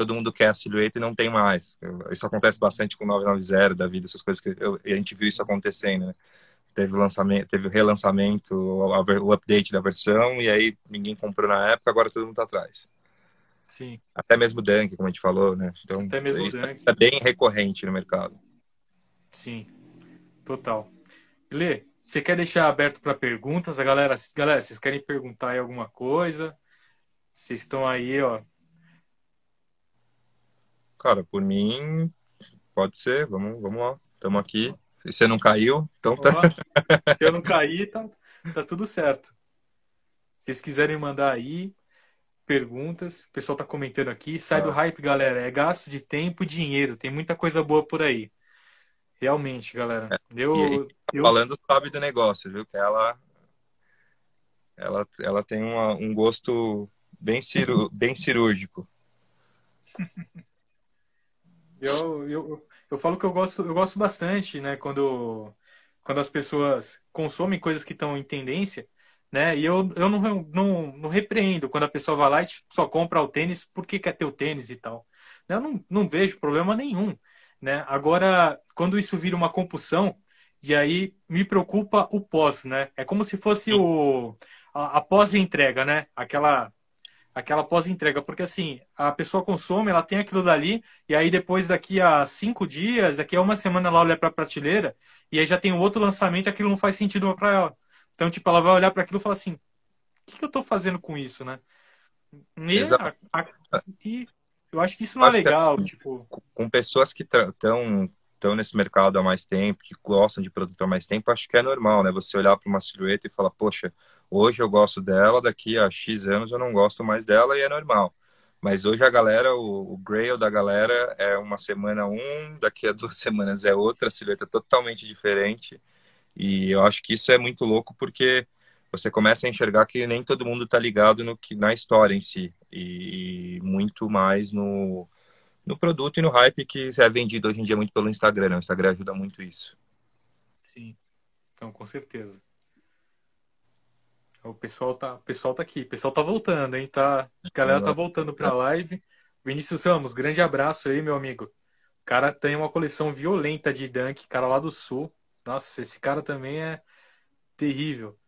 todo mundo quer a silhueta e não tem mais. Isso acontece bastante com o 990 da vida, essas coisas que eu, a gente viu isso acontecendo, né? Teve o lançamento, teve o relançamento, o, o update da versão e aí ninguém comprou na época, agora todo mundo tá atrás. Sim. Até mesmo Dunk, como a gente falou, né? Então, Até mesmo isso Dunk. é bem recorrente no mercado. Sim, total. Lê, você quer deixar aberto para perguntas? A galera, galera, vocês querem perguntar aí alguma coisa? Vocês estão aí, ó. Cara, por mim, pode ser. Vamos, vamos lá. Estamos aqui. Se você não caiu, então tá. Eu não caí, tá, tá tudo certo. Se vocês quiserem mandar aí, perguntas. O pessoal tá comentando aqui. Sai ah. do hype, galera. É gasto de tempo e dinheiro. Tem muita coisa boa por aí. Realmente, galera. É. Eu, aí, eu... Falando sabe do negócio, viu? Que ela, ela, ela tem uma, um gosto bem, ciru, bem cirúrgico. eu, eu, eu falo que eu gosto, eu gosto bastante, né? Quando, quando as pessoas consomem coisas que estão em tendência né? E eu, eu não, não, não repreendo quando a pessoa vai lá e tipo, só compra o tênis porque quer ter o tênis e tal. Eu não, não vejo problema nenhum, né? Agora, quando isso vira uma compulsão, e aí me preocupa o pós, né? É como se fosse o a, a pós-entrega, né? Aquela aquela pós-entrega, porque assim, a pessoa consome, ela tem aquilo dali, e aí depois daqui a cinco dias, daqui a uma semana ela olha para a prateleira, e aí já tem um outro lançamento, aquilo não faz sentido para ela. Então, tipo, ela vai olhar para aquilo e falar assim: o que, que eu estou fazendo com isso, né? E, a, a, e eu acho que isso não é legal. Com, tipo... com pessoas que estão estão nesse mercado há mais tempo, que gostam de produto há mais tempo, acho que é normal, né? Você olhar para uma silhueta e falar, poxa, hoje eu gosto dela, daqui a X anos eu não gosto mais dela e é normal. Mas hoje a galera, o, o grail da galera é uma semana um, daqui a duas semanas é outra, silhueta totalmente diferente. E eu acho que isso é muito louco porque você começa a enxergar que nem todo mundo está ligado no que na história em si e muito mais no, no produto e no hype que é vendido hoje em dia muito pelo Instagram. Né? O Instagram ajuda muito isso. Sim, então com certeza. O pessoal tá, o pessoal tá aqui, o pessoal tá voltando, hein? Tá, a galera tá voltando para a live. Vinícius Ramos, grande abraço aí, meu amigo. O cara tem uma coleção violenta de Dunk, cara lá do sul. Nossa, esse cara também é terrível.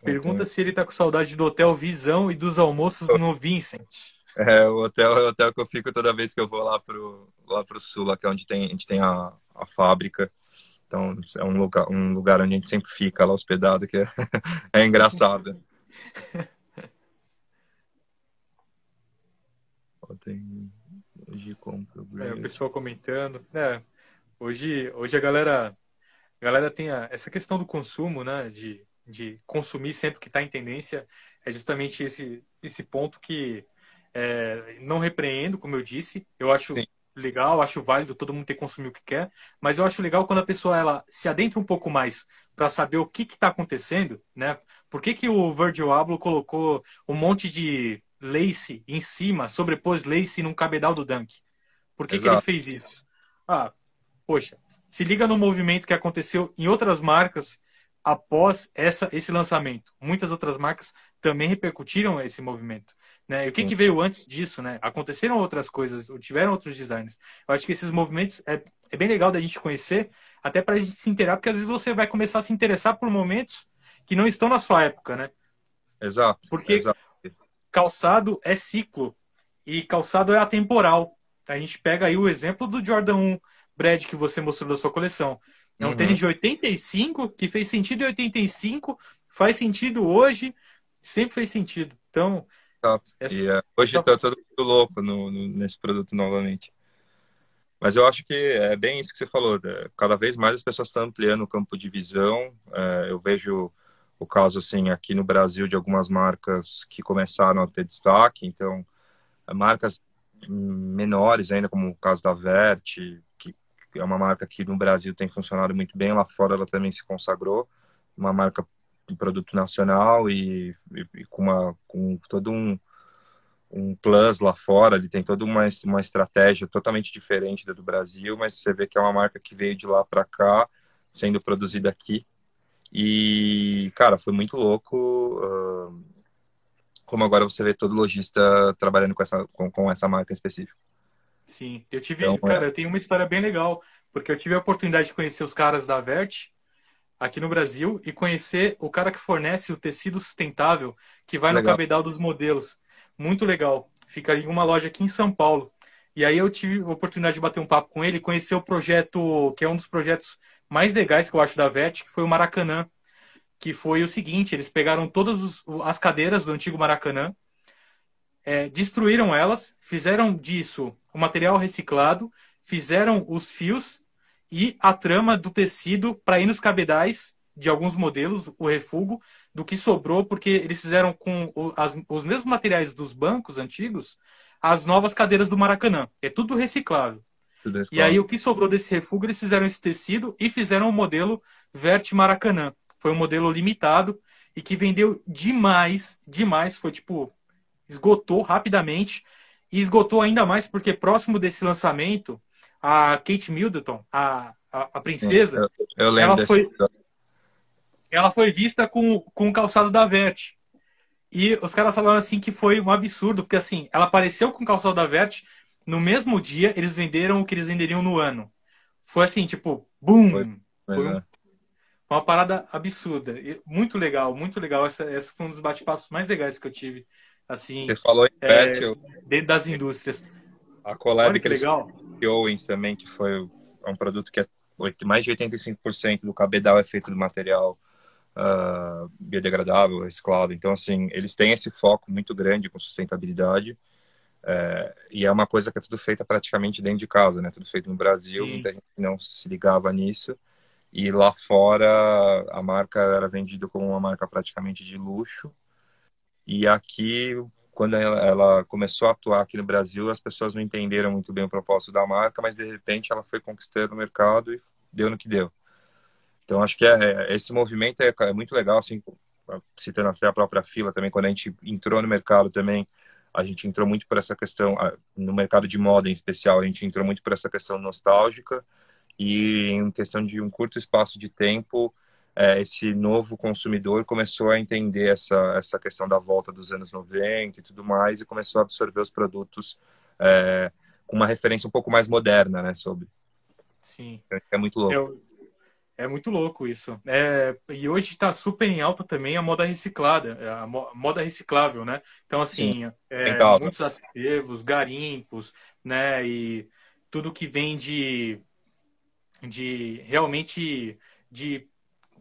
Pergunta se ele tá com saudade do Hotel Visão e dos almoços no Vincent. É, o hotel é o hotel que eu fico toda vez que eu vou lá pro, lá pro sul, lá que é onde tem, a gente tem a, a fábrica. Então, é um lugar, um lugar onde a gente sempre fica lá hospedado, que é, é engraçado. tem hoje compra. É, o pessoal comentando. É, Hoje, hoje a galera, a galera tem a, essa questão do consumo, né? De, de consumir sempre que está em tendência. É justamente esse, esse ponto que é, não repreendo, como eu disse. Eu acho Sim. legal, acho válido todo mundo ter consumido o que quer, mas eu acho legal quando a pessoa ela se adentra um pouco mais para saber o que está acontecendo, né? Por que, que o Virgil Abloh colocou um monte de lace em cima, sobrepôs lace num cabedal do Dunk? Por que, que ele fez isso? Ah, poxa, se liga no movimento que aconteceu em outras marcas após essa, esse lançamento. Muitas outras marcas também repercutiram esse movimento. Né? E o que, que veio antes disso? Né? Aconteceram outras coisas, tiveram outros designers. Eu acho que esses movimentos é, é bem legal da gente conhecer, até para a gente se interar, porque às vezes você vai começar a se interessar por momentos que não estão na sua época, né? Exato. Porque exato. calçado é ciclo e calçado é atemporal. A gente pega aí o exemplo do Jordan 1, Brad que você mostrou da sua coleção. É um uhum. tênis de 85 que fez sentido em 85, faz sentido hoje, sempre fez sentido. Então, Essa... E, uh, hoje está todo mundo louco no, no, nesse produto novamente. Mas eu acho que é bem isso que você falou. Né? Cada vez mais as pessoas estão ampliando o campo de visão. É, eu vejo o caso assim aqui no Brasil de algumas marcas que começaram a ter destaque. Então, marcas menores ainda, como o caso da Vert, que é uma marca que no Brasil tem funcionado muito bem. Lá fora ela também se consagrou. Uma marca de produto nacional e, e, e com, uma, com todo um um plus lá fora, ele tem toda uma, uma estratégia totalmente diferente da do Brasil, mas você vê que é uma marca que veio de lá para cá, sendo produzida aqui. E, cara, foi muito louco. Uh, como agora você vê todo lojista trabalhando com essa, com, com essa marca específica. Sim, eu tive, então, cara, é... eu tenho uma história bem legal, porque eu tive a oportunidade de conhecer os caras da Vert aqui no Brasil e conhecer o cara que fornece o tecido sustentável que vai legal. no cabedal dos modelos muito legal. Fica em uma loja aqui em São Paulo. E aí eu tive a oportunidade de bater um papo com ele, conhecer o projeto, que é um dos projetos mais legais que eu acho da VET, que foi o Maracanã. Que foi o seguinte, eles pegaram todas os, as cadeiras do antigo Maracanã, é, destruíram elas, fizeram disso o material reciclado, fizeram os fios e a trama do tecido para ir nos cabedais de alguns modelos, o refugo, do que sobrou, porque eles fizeram com as, os mesmos materiais dos bancos antigos as novas cadeiras do Maracanã. É tudo reciclável. Tudo e aí o que sobrou desse refugo, eles fizeram esse tecido e fizeram o modelo Vert Maracanã. Foi um modelo limitado e que vendeu demais, demais. Foi tipo, esgotou rapidamente. E esgotou ainda mais porque próximo desse lançamento, a Kate Middleton, a, a, a princesa, eu, ela foi, ela foi vista com, com o calçado da Vert. E os caras falaram assim que foi um absurdo, porque assim, ela apareceu com o calçado da Vert, no mesmo dia eles venderam o que eles venderiam no ano. Foi assim, tipo, boom! Foi, foi um, uma parada absurda. Muito legal, muito legal. Essa, essa foi um dos bate-papos mais legais que eu tive. Assim, Você falou em é, eu... dentro das indústrias. A collab Olha que, que legal. Owens também, que foi um produto que é mais de 85% do cabedal é feito do material uh, biodegradável, reciclado. Então, assim, eles têm esse foco muito grande com sustentabilidade. É, e é uma coisa que é tudo feita praticamente dentro de casa, né? Tudo feito no Brasil, Sim. muita gente não se ligava nisso. E lá fora a marca era vendida como uma marca praticamente de luxo. E aqui, quando ela, ela, começou a atuar aqui no Brasil, as pessoas não entenderam muito bem o propósito da marca, mas de repente ela foi conquistando o mercado e deu no que deu. Então, acho que é, é, esse movimento é, é, muito legal, assim, citando até a própria fila também, quando a gente entrou no mercado também, a gente entrou muito por essa questão, no mercado de moda em especial, a gente entrou muito por essa questão nostálgica e em questão de um curto espaço de tempo, é, esse novo consumidor começou a entender essa, essa questão da volta dos anos 90 e tudo mais e começou a absorver os produtos é, com uma referência um pouco mais moderna, né, sobre. Sim. É muito louco. Eu é muito louco isso. É, e hoje está super em alta também a moda reciclada, é, a moda reciclável, né? Então, assim, é, muitos acervos, garimpos, né? E tudo que vem de, de realmente de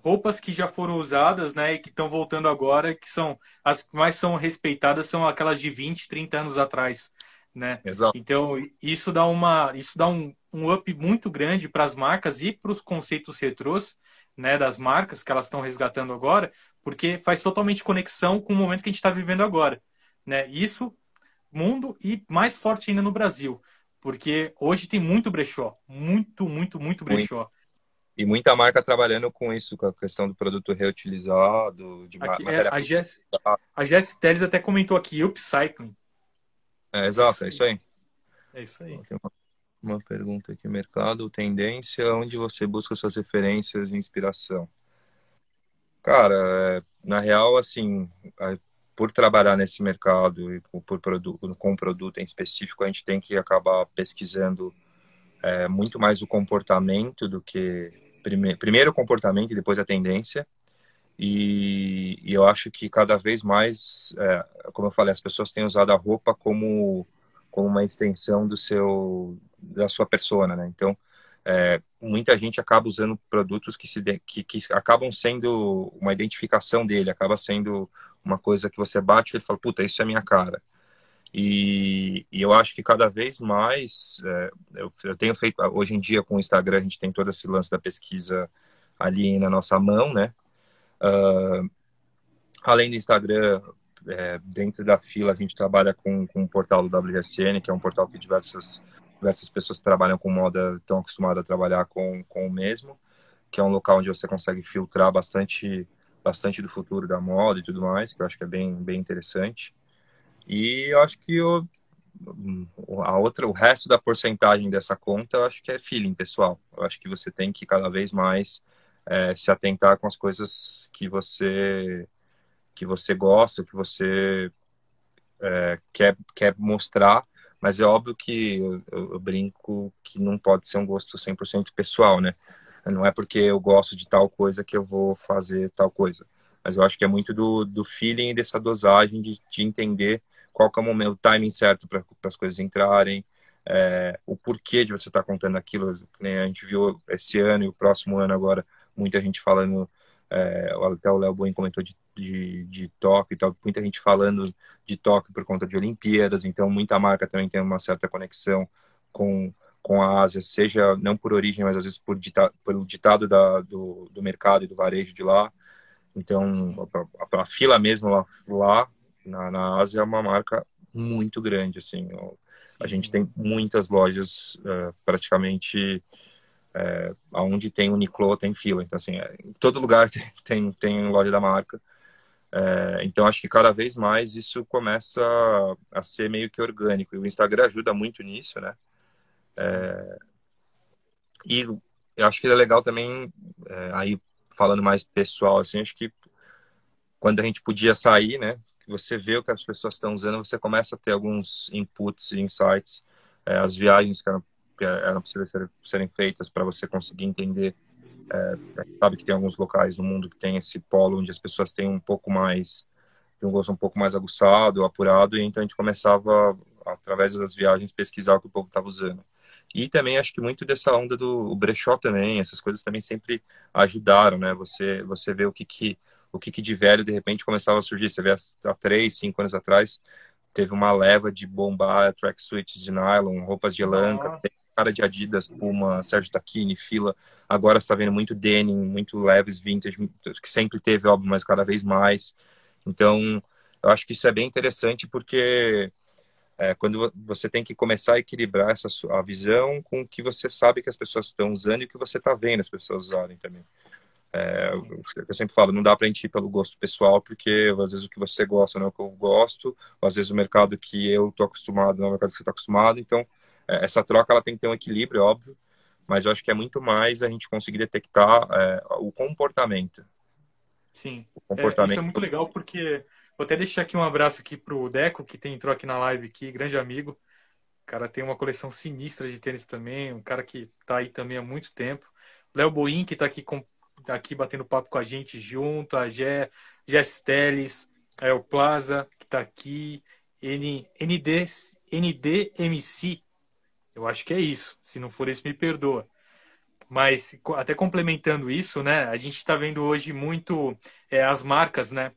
roupas que já foram usadas, né? E que estão voltando agora, que são as que mais são respeitadas são aquelas de 20, 30 anos atrás, né? Exato. Então, isso dá uma isso dá um, um up muito grande para as marcas e para os conceitos retrôs, né, das marcas que elas estão resgatando agora, porque faz totalmente conexão com o momento que a gente está vivendo agora, né? Isso mundo e mais forte ainda no Brasil, porque hoje tem muito brechó, muito, muito, muito brechó. Muito. E muita marca trabalhando com isso, com a questão do produto reutilizado, de aqui, matéria. É, a Jess Teles até comentou aqui, upcycling. É, exato, é isso aí. É isso aí. Tem uma, uma pergunta aqui, mercado, tendência, onde você busca suas referências e inspiração? Cara, é, na real, assim, por trabalhar nesse mercado e por produto, com produto em específico, a gente tem que acabar pesquisando é, muito mais o comportamento do que prime, primeiro o comportamento e depois a tendência. E, e, eu acho que cada vez mais, é, como eu falei, as pessoas têm usado a roupa como, como uma extensão do seu, da sua persona, né? Então, é, muita gente acaba usando produtos que, se, que, que acabam sendo uma identificação dele, acaba sendo uma coisa que você bate e ele fala, puta, isso é minha cara. E, e, eu acho que cada vez mais, é, eu, eu, tenho feito, hoje em dia com o Instagram, a gente tem todo esse lance da pesquisa ali na nossa mão, né? Uh, além do Instagram, é, dentro da fila, a gente trabalha com, com o portal do WSN, que é um portal que diversas, diversas pessoas que trabalham com moda estão acostumadas a trabalhar com, com o mesmo, que é um local onde você consegue filtrar bastante, bastante do futuro da moda e tudo mais, que eu acho que é bem, bem interessante. E eu acho que o, a outra, o resto da porcentagem dessa conta, eu acho que é feeling, pessoal. Eu acho que você tem que cada vez mais é, se atentar com as coisas que você que você gosta, que você é, quer, quer mostrar, mas é óbvio que eu, eu, brinco que não pode ser um gosto 100% pessoal, né? Não é porque eu gosto de tal coisa que eu vou fazer tal coisa. Mas eu acho que é muito do, do feeling e dessa dosagem de, de entender qual é o momento, o timing certo para as coisas entrarem, é, o porquê de você estar tá contando aquilo. Né? A gente viu esse ano e o próximo ano agora muita gente falando, é, até o Léo Boen comentou de, de, de Tóquio e tal, muita gente falando de Tóquio por conta de Olimpíadas, então muita marca também tem uma certa conexão com, com a Ásia, seja não por origem, mas às vezes por, dita, pelo ditado da, do, do mercado e do varejo de lá. Então, a, a, a fila mesmo lá, lá na, na Ásia é uma marca muito grande, assim. A gente tem muitas lojas, uh, praticamente, uh, aonde tem Uniqlo tem fila. Então, assim, é, em todo lugar tem, tem loja da marca. Uh, então, acho que cada vez mais isso começa a, a, ser meio que orgânico. E o Instagram ajuda muito nisso, né? e eu acho que é legal também, aí falando mais pessoal, assim, acho que quando a gente podia sair, né? Você vê o que as pessoas estão usando, você começa a ter alguns inputs e insights. É, as viagens que eram, que eram precisas ser, serem feitas para você conseguir entender. É, sabe que tem alguns locais no mundo que tem esse polo onde as pessoas têm um pouco mais, um gosto um pouco mais aguçado, apurado, e então a gente começava, através das viagens, pesquisar o que o povo estava usando. E também acho que muito dessa onda do brechó também, essas coisas também sempre ajudaram, né? Você, você vê o que, que o que, que de velho de repente começava a surgir. Você vê há três, cinco anos atrás, teve uma leva de bombar, track suits de nylon, roupas de lanca, cara de Adidas, Puma, Sérgio Tacchini, Fila. Agora está vendo muito denim, muito leves vintage, que sempre teve, óbvio, mas cada vez mais. Então, eu acho que isso é bem interessante porque é, quando você tem que começar a equilibrar essa a visão com o que você sabe que as pessoas estão usando e o que você está vendo as pessoas usarem também. É, eu sempre falo, não dá para a gente ir pelo gosto pessoal, porque às vezes o que você gosta não é o que eu gosto, às vezes o mercado que eu estou acostumado não é o mercado que você está acostumado. Então, é, essa troca ela tem que ter um equilíbrio, é óbvio, mas eu acho que é muito mais a gente conseguir detectar é, o comportamento. Sim, o comportamento. É, isso é muito legal, porque vou até deixar aqui um abraço aqui pro Deco, que tem entrou aqui na live aqui, grande amigo. O cara tem uma coleção sinistra de tênis também, um cara que está aí também há muito tempo. Léo Boim, que está aqui com, tá aqui batendo papo com a gente junto, a Gé, Jess Teles, é, o Plaza, que está aqui, N, ND, NDMC, eu acho que é isso, se não for isso me perdoa. Mas até complementando isso, né, a gente está vendo hoje muito é, as marcas, né,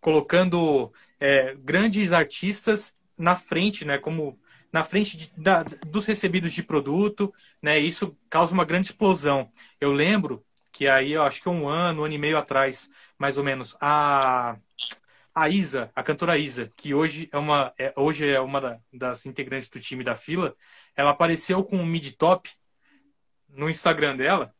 colocando é, grandes artistas na frente, né, como na frente de, da, dos recebidos de produto, né? Isso causa uma grande explosão. Eu lembro que aí eu acho que um ano, um ano e meio atrás, mais ou menos, a a Isa, a cantora Isa, que hoje é uma é, hoje é uma das integrantes do time da fila, ela apareceu com um mid top no Instagram dela,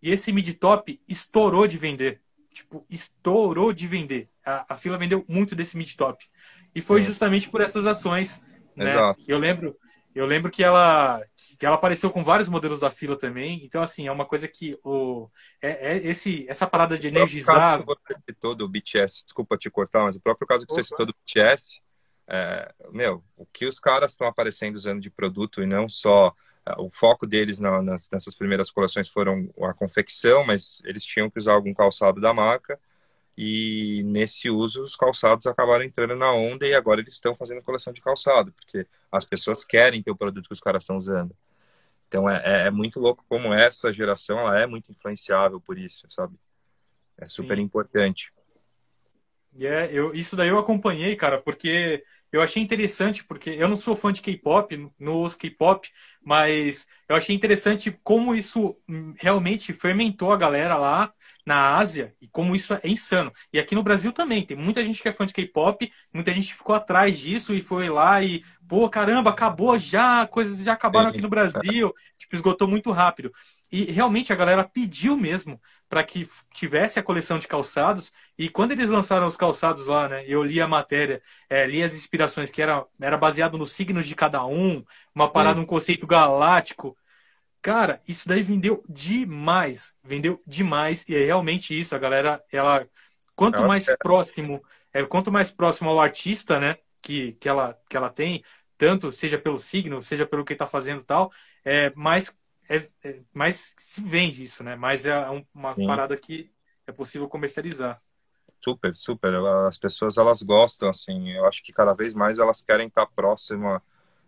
e esse mid top estourou de vender. Tipo, estourou de vender. A, a fila vendeu muito desse mid top. E foi justamente por essas ações, né? Exato. Eu lembro, eu lembro que ela, que ela apareceu com vários modelos da fila também. Então, assim, é uma coisa que o, é, é esse, essa parada de energizar. O caso que você citou do BTS, desculpa te cortar, mas o próprio caso que Opa. você citou do BTS, é, meu, o que os caras estão aparecendo usando de produto e não só. É, o foco deles na, nas, nessas primeiras coleções foram a confecção, mas eles tinham que usar algum calçado da marca e nesse uso os calçados acabaram entrando na onda e agora eles estão fazendo coleção de calçado, porque as pessoas querem ter o produto que os caras estão usando. Então é, é, é, muito louco como essa geração ela é muito influenciável por isso, sabe? É super Sim. importante. Yeah, eu, isso daí eu acompanhei, cara, porque eu achei interessante, porque eu não sou fã de K-pop, não ouço K-pop, mas eu achei interessante como isso realmente fermentou a galera lá na Ásia e como isso é insano. E aqui no Brasil também, tem muita gente que é fã de K-pop, muita gente ficou atrás disso e foi lá e, pô, caramba, acabou já, coisas já acabaram aqui no Brasil, tipo, esgotou muito rápido. E realmente a galera pediu mesmo para que tivesse a coleção de calçados. E quando eles lançaram os calçados lá, né? Eu li a matéria, é, li as inspirações que era, era baseado nos signos de cada um, uma parada, um conceito galáctico. Cara, isso daí vendeu demais. Vendeu demais. E é realmente isso. A galera, ela. Quanto mais próximo, é, quanto mais próximo ao artista, né? Que, que, ela, que ela tem, tanto seja pelo signo, seja pelo que está fazendo tal, é, mais é, é, mais se vende isso, né? Mas é uma Sim. parada que é possível comercializar. Super, super. As pessoas elas gostam, assim. Eu acho que cada vez mais elas querem estar próxima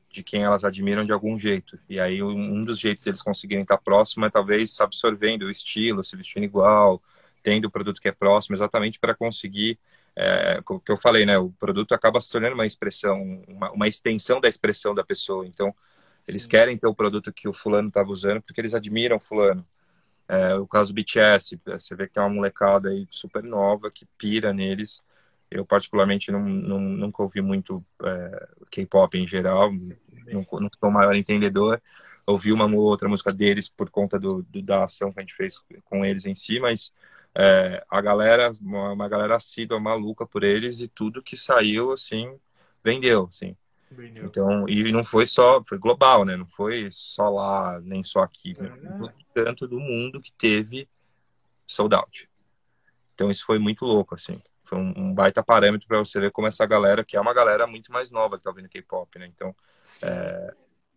de quem elas admiram de algum jeito. E aí um dos jeitos deles conseguirem estar próximo é talvez absorvendo o estilo, se vestindo igual, tendo o produto que é próximo, exatamente para conseguir é, o que eu falei, né? O produto acaba se tornando uma expressão, uma, uma extensão da expressão da pessoa. Então, eles Sim. querem ter o produto que o fulano estava usando porque eles admiram o fulano. É, o caso do BTS, você vê que tem uma molecada aí super nova que pira neles. Eu, particularmente, não, não nunca ouvi muito é, K-pop em geral, não, não sou o maior entendedor. Ouvi uma ou outra música deles por conta do, do, da ação que a gente fez com eles em si, mas é, a galera, uma, uma galera assídua, maluca por eles e tudo que saiu, assim, vendeu, assim. Então, e não foi só, foi global, né? Não foi só lá, nem só aqui. Né? Tanto do mundo que teve sold out. Então, isso foi muito louco, assim. Foi um, um baita parâmetro para você ver como essa galera, que é uma galera muito mais nova que tá ouvindo K-pop, né? Então, é,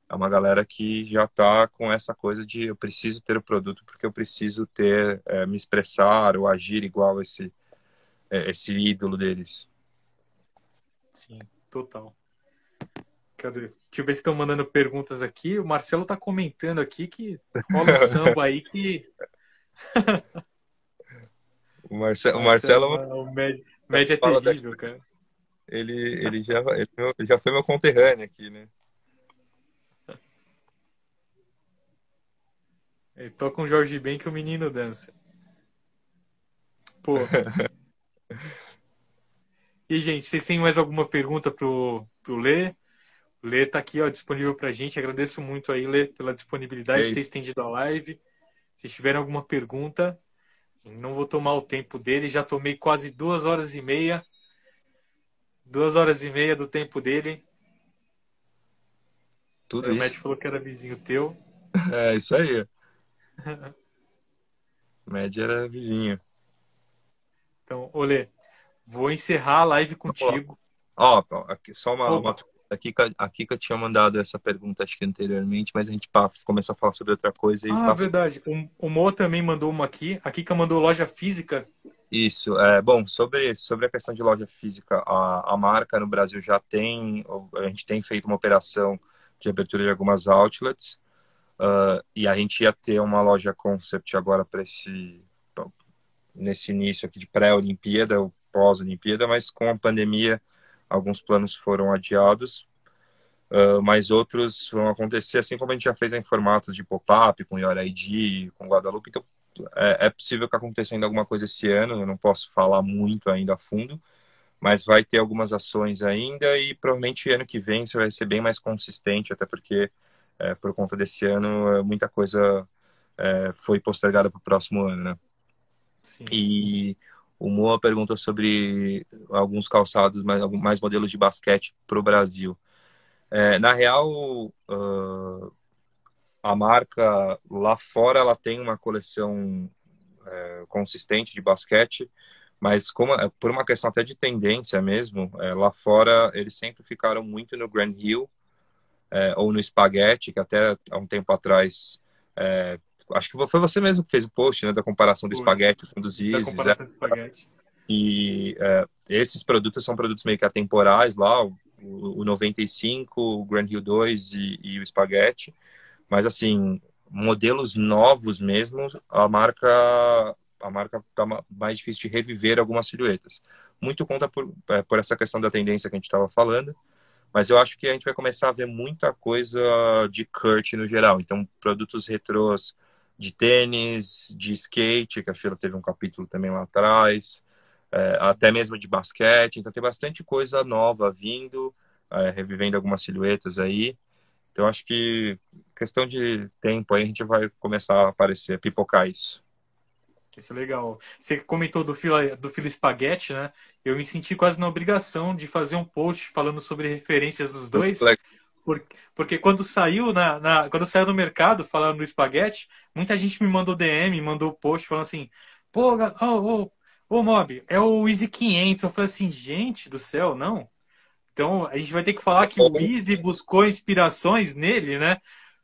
é, uma galera que já tá com essa coisa de eu preciso ter o produto porque eu preciso ter, é, me expressar ou agir igual esse, é, esse ídolo deles. Sim, total. Cadê? Deixa eu ver se estão mandando perguntas aqui. O Marcelo está comentando aqui que rola um samba aí que. o, Marce... o Marcelo. O médio, médio é terrível, cara. Ele, ele, já, ele já foi meu conterrâneo aqui, né? Ele toca um Jorge Ben que o menino dança. Pô. e, gente, vocês têm mais alguma pergunta pro, pro Lê? Lê tá aqui, ó, disponível pra gente. Agradeço muito aí, Lê, pela disponibilidade de ter estendido a live. Se tiverem alguma pergunta, não vou tomar o tempo dele. Já tomei quase duas horas e meia. Duas horas e meia do tempo dele. Tudo o. O Matt falou que era vizinho teu. É, isso aí. Matt era vizinho. Então, Olê, vou encerrar a live contigo. Ó, ó só uma, uma, a Kika, a Kika tinha mandado essa pergunta, acho que anteriormente, mas a gente pá, começou a falar sobre outra coisa. E ah, passa... verdade. O, o Mo também mandou uma aqui. A Kika mandou loja física. Isso. É, bom, sobre, sobre a questão de loja física, a, a marca no Brasil já tem, a gente tem feito uma operação de abertura de algumas outlets. Uh, e a gente ia ter uma loja concept agora para esse nesse início aqui de pré-Olimpíada ou pós-Olimpíada, mas com a pandemia alguns planos foram adiados, uh, mas outros vão acontecer, assim como a gente já fez em formatos de pop-up, com Your ID, com Guadalupe. Então, é, é, possível que aconteça ainda alguma coisa esse ano, eu não posso falar muito ainda a fundo, mas vai ter algumas ações ainda e provavelmente ano que vem isso vai ser bem mais consistente, até porque é, por conta desse ano muita coisa é, foi postergada para o próximo ano, né? Sim. E o Moa perguntou sobre alguns calçados, mais, mais modelos de basquete para o Brasil. É, na real, uh, a marca lá fora ela tem uma coleção é, consistente de basquete, mas como, é, por uma questão até de tendência mesmo, é, lá fora eles sempre ficaram muito no Grand Hill é, ou no Spaghetti, que até há um tempo atrás é, acho que foi você mesmo que fez o post, né, da comparação do espaguete com dos Isis. É. E é, esses produtos são produtos meio que atemporais lá, o, o 95, o Grand Hill 2 e, e o espaguete. Mas assim, modelos novos mesmo, a marca a marca tá mais difícil de reviver algumas silhuetas. muito conta por, é, por essa questão da tendência que a gente estava falando. Mas eu acho que a gente vai começar a ver muita coisa de Kurt no geral. Então, produtos retrôs de tênis, de skate, que a Fila teve um capítulo também lá atrás, é, até mesmo de basquete. Então, tem bastante coisa nova vindo, é, revivendo algumas silhuetas aí. Então, acho que questão de tempo aí a gente vai começar a aparecer, a pipocar isso. Isso é legal. Você comentou do fila, do fila espaguete, né? Eu me senti quase na obrigação de fazer um post falando sobre referências dos dois. Porque, porque quando saiu na, na, quando saiu no mercado falando do espaguete, muita gente me mandou DM, mandou post falando assim, pô, ô, ô, ô Mob, é o Easy 500. Eu falei assim, gente do céu, não. Então a gente vai ter que falar que o Easy buscou inspirações nele, né?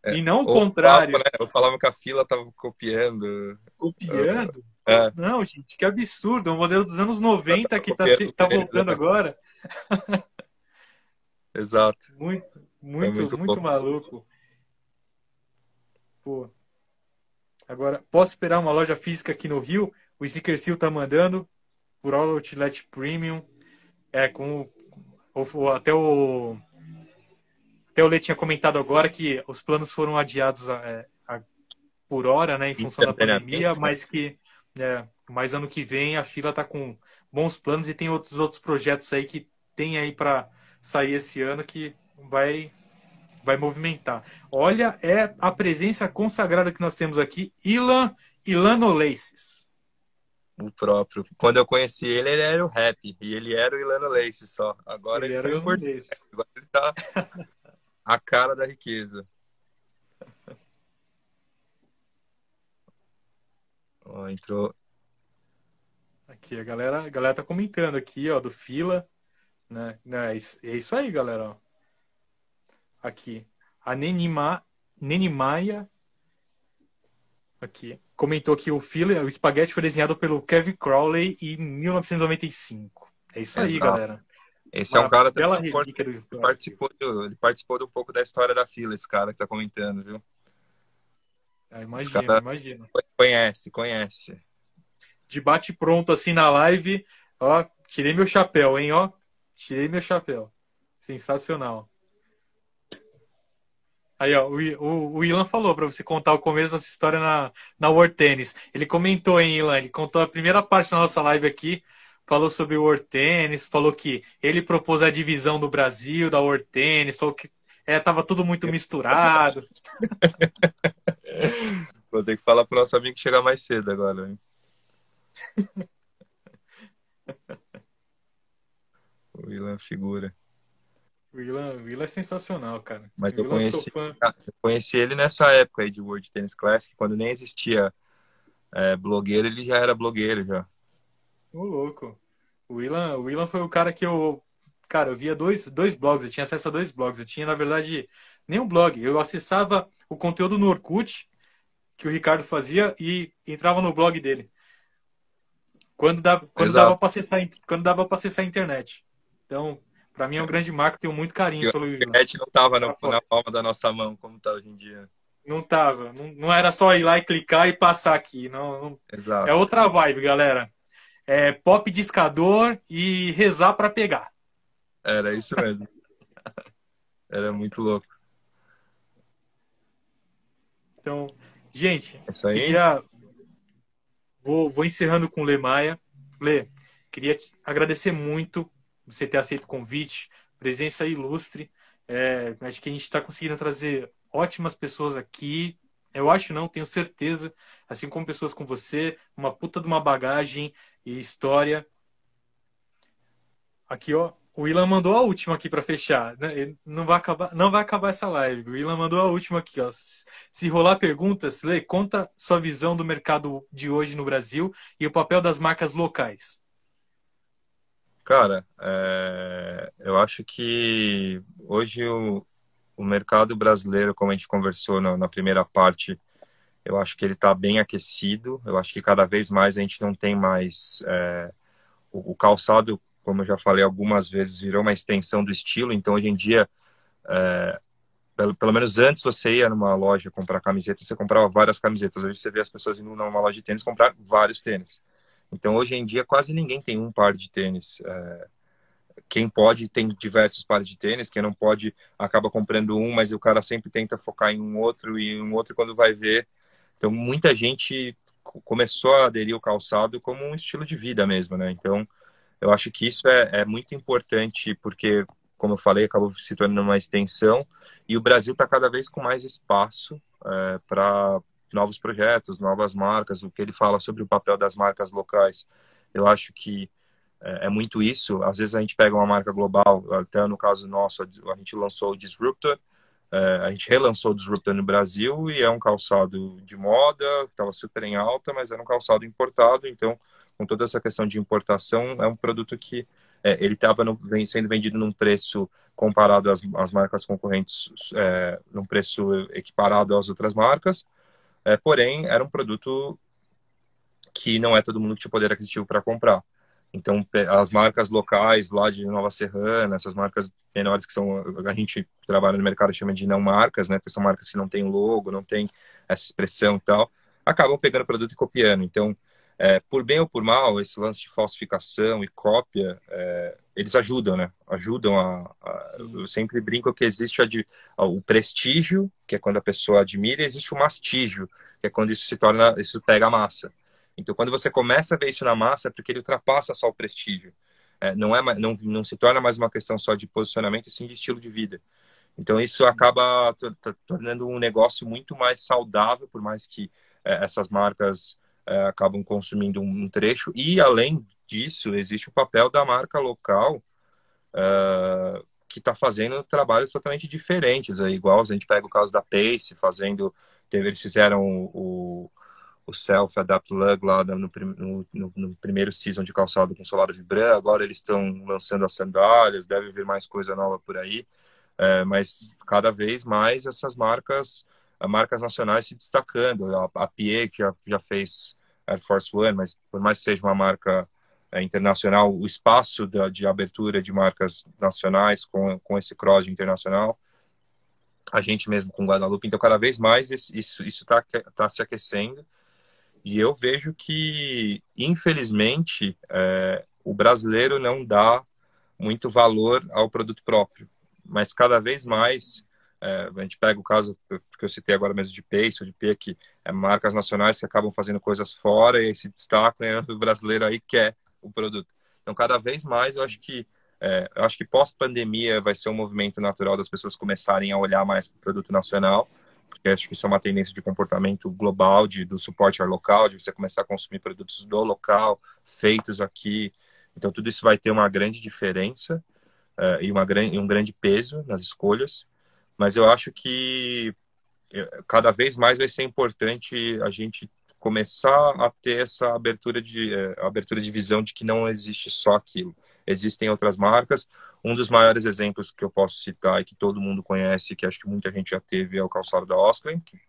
É, e não o contrário. Falava, né? Eu falava que a fila tava copiando. Copiando? É. Não, gente, que absurdo. É um modelo dos anos 90 que tá, tá voltando agora. Exato. Muito, muito, é muito, muito maluco. Pô. Agora, posso esperar uma loja física aqui no Rio? O Sneaker Seal tá mandando por All Outlet Premium. É, com o, até o até o Lê tinha comentado agora que os planos foram adiados a, é, a, por hora, né, em função da pandemia, né? mas que é, mas ano que vem a fila está com bons planos e tem outros outros projetos aí que tem aí para sair esse ano que vai vai movimentar. Olha, é a presença consagrada que nós temos aqui, Ilan Ilanoleices. O próprio. Quando eu conheci ele, ele era o rap. E ele era o Ilano Lace só. Agora ele, ele era o importante. Agora ele tá a cara da riqueza. Ó, entrou. Aqui, a galera, a galera tá comentando aqui, ó, do fila. Né? É, é isso aí, galera. Aqui. A Nenima, Nenimaia. Aqui. Comentou que o fila, o espaguete foi desenhado pelo Kevin Crowley em 1995. É isso aí, Exato. galera. Esse Uma é um cara que ele participou, ele participou de um pouco da história da fila, esse cara que tá comentando, viu? Ah, imagina, imagina. Conhece, conhece. Debate pronto assim na live. Ó, tirei meu chapéu, hein, ó. Tirei meu chapéu. Sensacional. Aí, ó, o, o, Ilan falou para você contar o começo dessa história na, na World Tennis. Ele comentou, hein, Ilan? Ele contou a primeira parte da nossa live aqui falou sobre o World Tennis, falou que ele propôs a divisão do Brasil da World Tennis, falou que é, tava tudo muito misturado. Vou ter que falar pro nosso amigo que chegar mais cedo agora. Hein? o Willan é figura. O Willan, o Willan é sensacional, cara. Mas eu conheci, eu conheci ele nessa época aí de World Tennis Classic, quando nem existia é, blogueiro, ele já era blogueiro já. Ô, louco. O Willan, o Willan foi o cara que eu. Cara, eu via dois, dois blogs, eu tinha acesso a dois blogs. Eu tinha, na verdade, nem um blog. Eu acessava o conteúdo no Orkut, que o Ricardo fazia, e entrava no blog dele. Quando dava, quando dava para acessar, quando dava acessar a internet. Então, para mim é um grande marco, tenho muito carinho pelo A internet não estava na, na palma da nossa mão como está hoje em dia. Não tava. Não, não, era só ir lá e clicar e passar aqui. Não, não... Exato. É outra vibe, galera é, pop discador e rezar para pegar. Era isso mesmo. Era muito louco. Então, gente, é isso aí. Queria... Vou, vou encerrando com o Lê Maia. Lê, queria agradecer muito você ter aceito o convite, presença ilustre. É, acho que a gente está conseguindo trazer ótimas pessoas aqui, eu acho não, tenho certeza, assim como pessoas com você, uma puta de uma bagagem e história. Aqui, ó, o Ilan mandou a última aqui para fechar. Né? Não vai acabar, não vai acabar essa live. O Ilan mandou a última aqui, ó. Se rolar perguntas, Lê, conta sua visão do mercado de hoje no Brasil e o papel das marcas locais. Cara, é... eu acho que hoje o, o mercado brasileiro, como a gente conversou na, na primeira parte, eu acho que ele está bem aquecido. Eu acho que cada vez mais a gente não tem mais é, o, o, calçado, como eu já falei algumas vezes, virou uma extensão do estilo. Então, hoje em dia, é, pelo, pelo menos antes você ia numa loja comprar camiseta, você comprava várias camisetas. Hoje você vê as pessoas indo numa loja de tênis comprar vários tênis. Então, hoje em dia, quase ninguém tem um par de tênis. É, quem pode tem diversos pares de tênis, quem não pode acaba comprando um, mas o cara sempre tenta focar em um outro e um outro quando vai ver. Então, muita gente começou a aderir ao calçado como um estilo de vida mesmo, né? Então, eu acho que isso é, é muito importante porque, como eu falei, acabou se tornando uma extensão e o Brasil está cada vez com mais espaço é, para novos projetos, novas marcas. O que ele fala sobre o papel das marcas locais, eu acho que é, é muito isso. Às vezes a gente pega uma marca global, até no caso nosso, a gente lançou o Disruptor, é, a gente relançou o Disruptor no Brasil e é um calçado de moda, estava super em alta, mas era um calçado importado, então com toda essa questão de importação, é um produto que é, ele estava sendo vendido num preço comparado às, às marcas concorrentes, é, num preço equiparado às outras marcas, é, porém era um produto que não é todo mundo que tinha poder aquisitivo para comprar. Então, as marcas locais lá de Nova Serrana, essas marcas menores que são a gente trabalha no mercado chama de não marcas, né? Porque são marcas que não têm logo, não tem essa expressão e tal, acabam pegando produto e copiando. Então, é, por bem ou por mal, esse lance de falsificação e cópia, é, eles ajudam, né? Ajudam a, a, Eu sempre brinco que existe a, o prestígio, que é quando a pessoa admira, e existe o mastígio, que é quando isso se torna, isso pega a massa. Então, quando você começa a ver isso na massa, é porque ele ultrapassa só o prestígio. É, não, é, não, não se torna mais uma questão só de posicionamento, e sim de estilo de vida. Então, isso acaba tornando um negócio muito mais saudável, por mais que é, essas marcas é, acabam consumindo um trecho. E, além disso, existe o papel da marca local, é, que está fazendo trabalhos totalmente diferentes. É, igual a gente pega o caso da Pace, fazendo. Eles fizeram o, o Self Adapt Lug lá no, no, no, no, primeiro season de calçado com solar vibrante. Agora eles estão lançando as sandálias, deve vir mais coisa nova por aí. É, mas cada vez mais essas marcas, marcas nacionais se destacando. A, a Pie, que já, já fez Air Force One, mas por mais que seja uma marca é, internacional, o espaço da, de abertura de marcas nacionais com, com esse cross internacional, a gente mesmo com Guadalupe. Então, cada vez mais isso está tá se aquecendo e eu vejo que, infelizmente, é, o brasileiro não dá muito valor ao produto próprio. Mas cada vez mais, é, a gente pega o caso que eu citei agora mesmo de ou de P, que é marcas nacionais que acabam fazendo coisas fora e se destacam, e o brasileiro aí quer o produto. Então, cada vez mais, eu acho que é, eu acho que pós-pandemia vai ser um movimento natural das pessoas começarem a olhar mais para o produto nacional porque acho que isso é uma tendência de comportamento global, de, do suporte ao local, de você começar a consumir produtos do local, feitos aqui. Então, tudo isso vai ter uma grande diferença uh, e, uma, e um grande peso nas escolhas. Mas eu acho que eh, cada vez mais vai ser importante a gente começar a ter essa abertura de, uh, abertura de visão de que não existe só aquilo existem outras marcas. Um dos maiores exemplos que eu posso citar e que todo mundo conhece, que acho que muita gente já teve, é o calçado da Osklin, que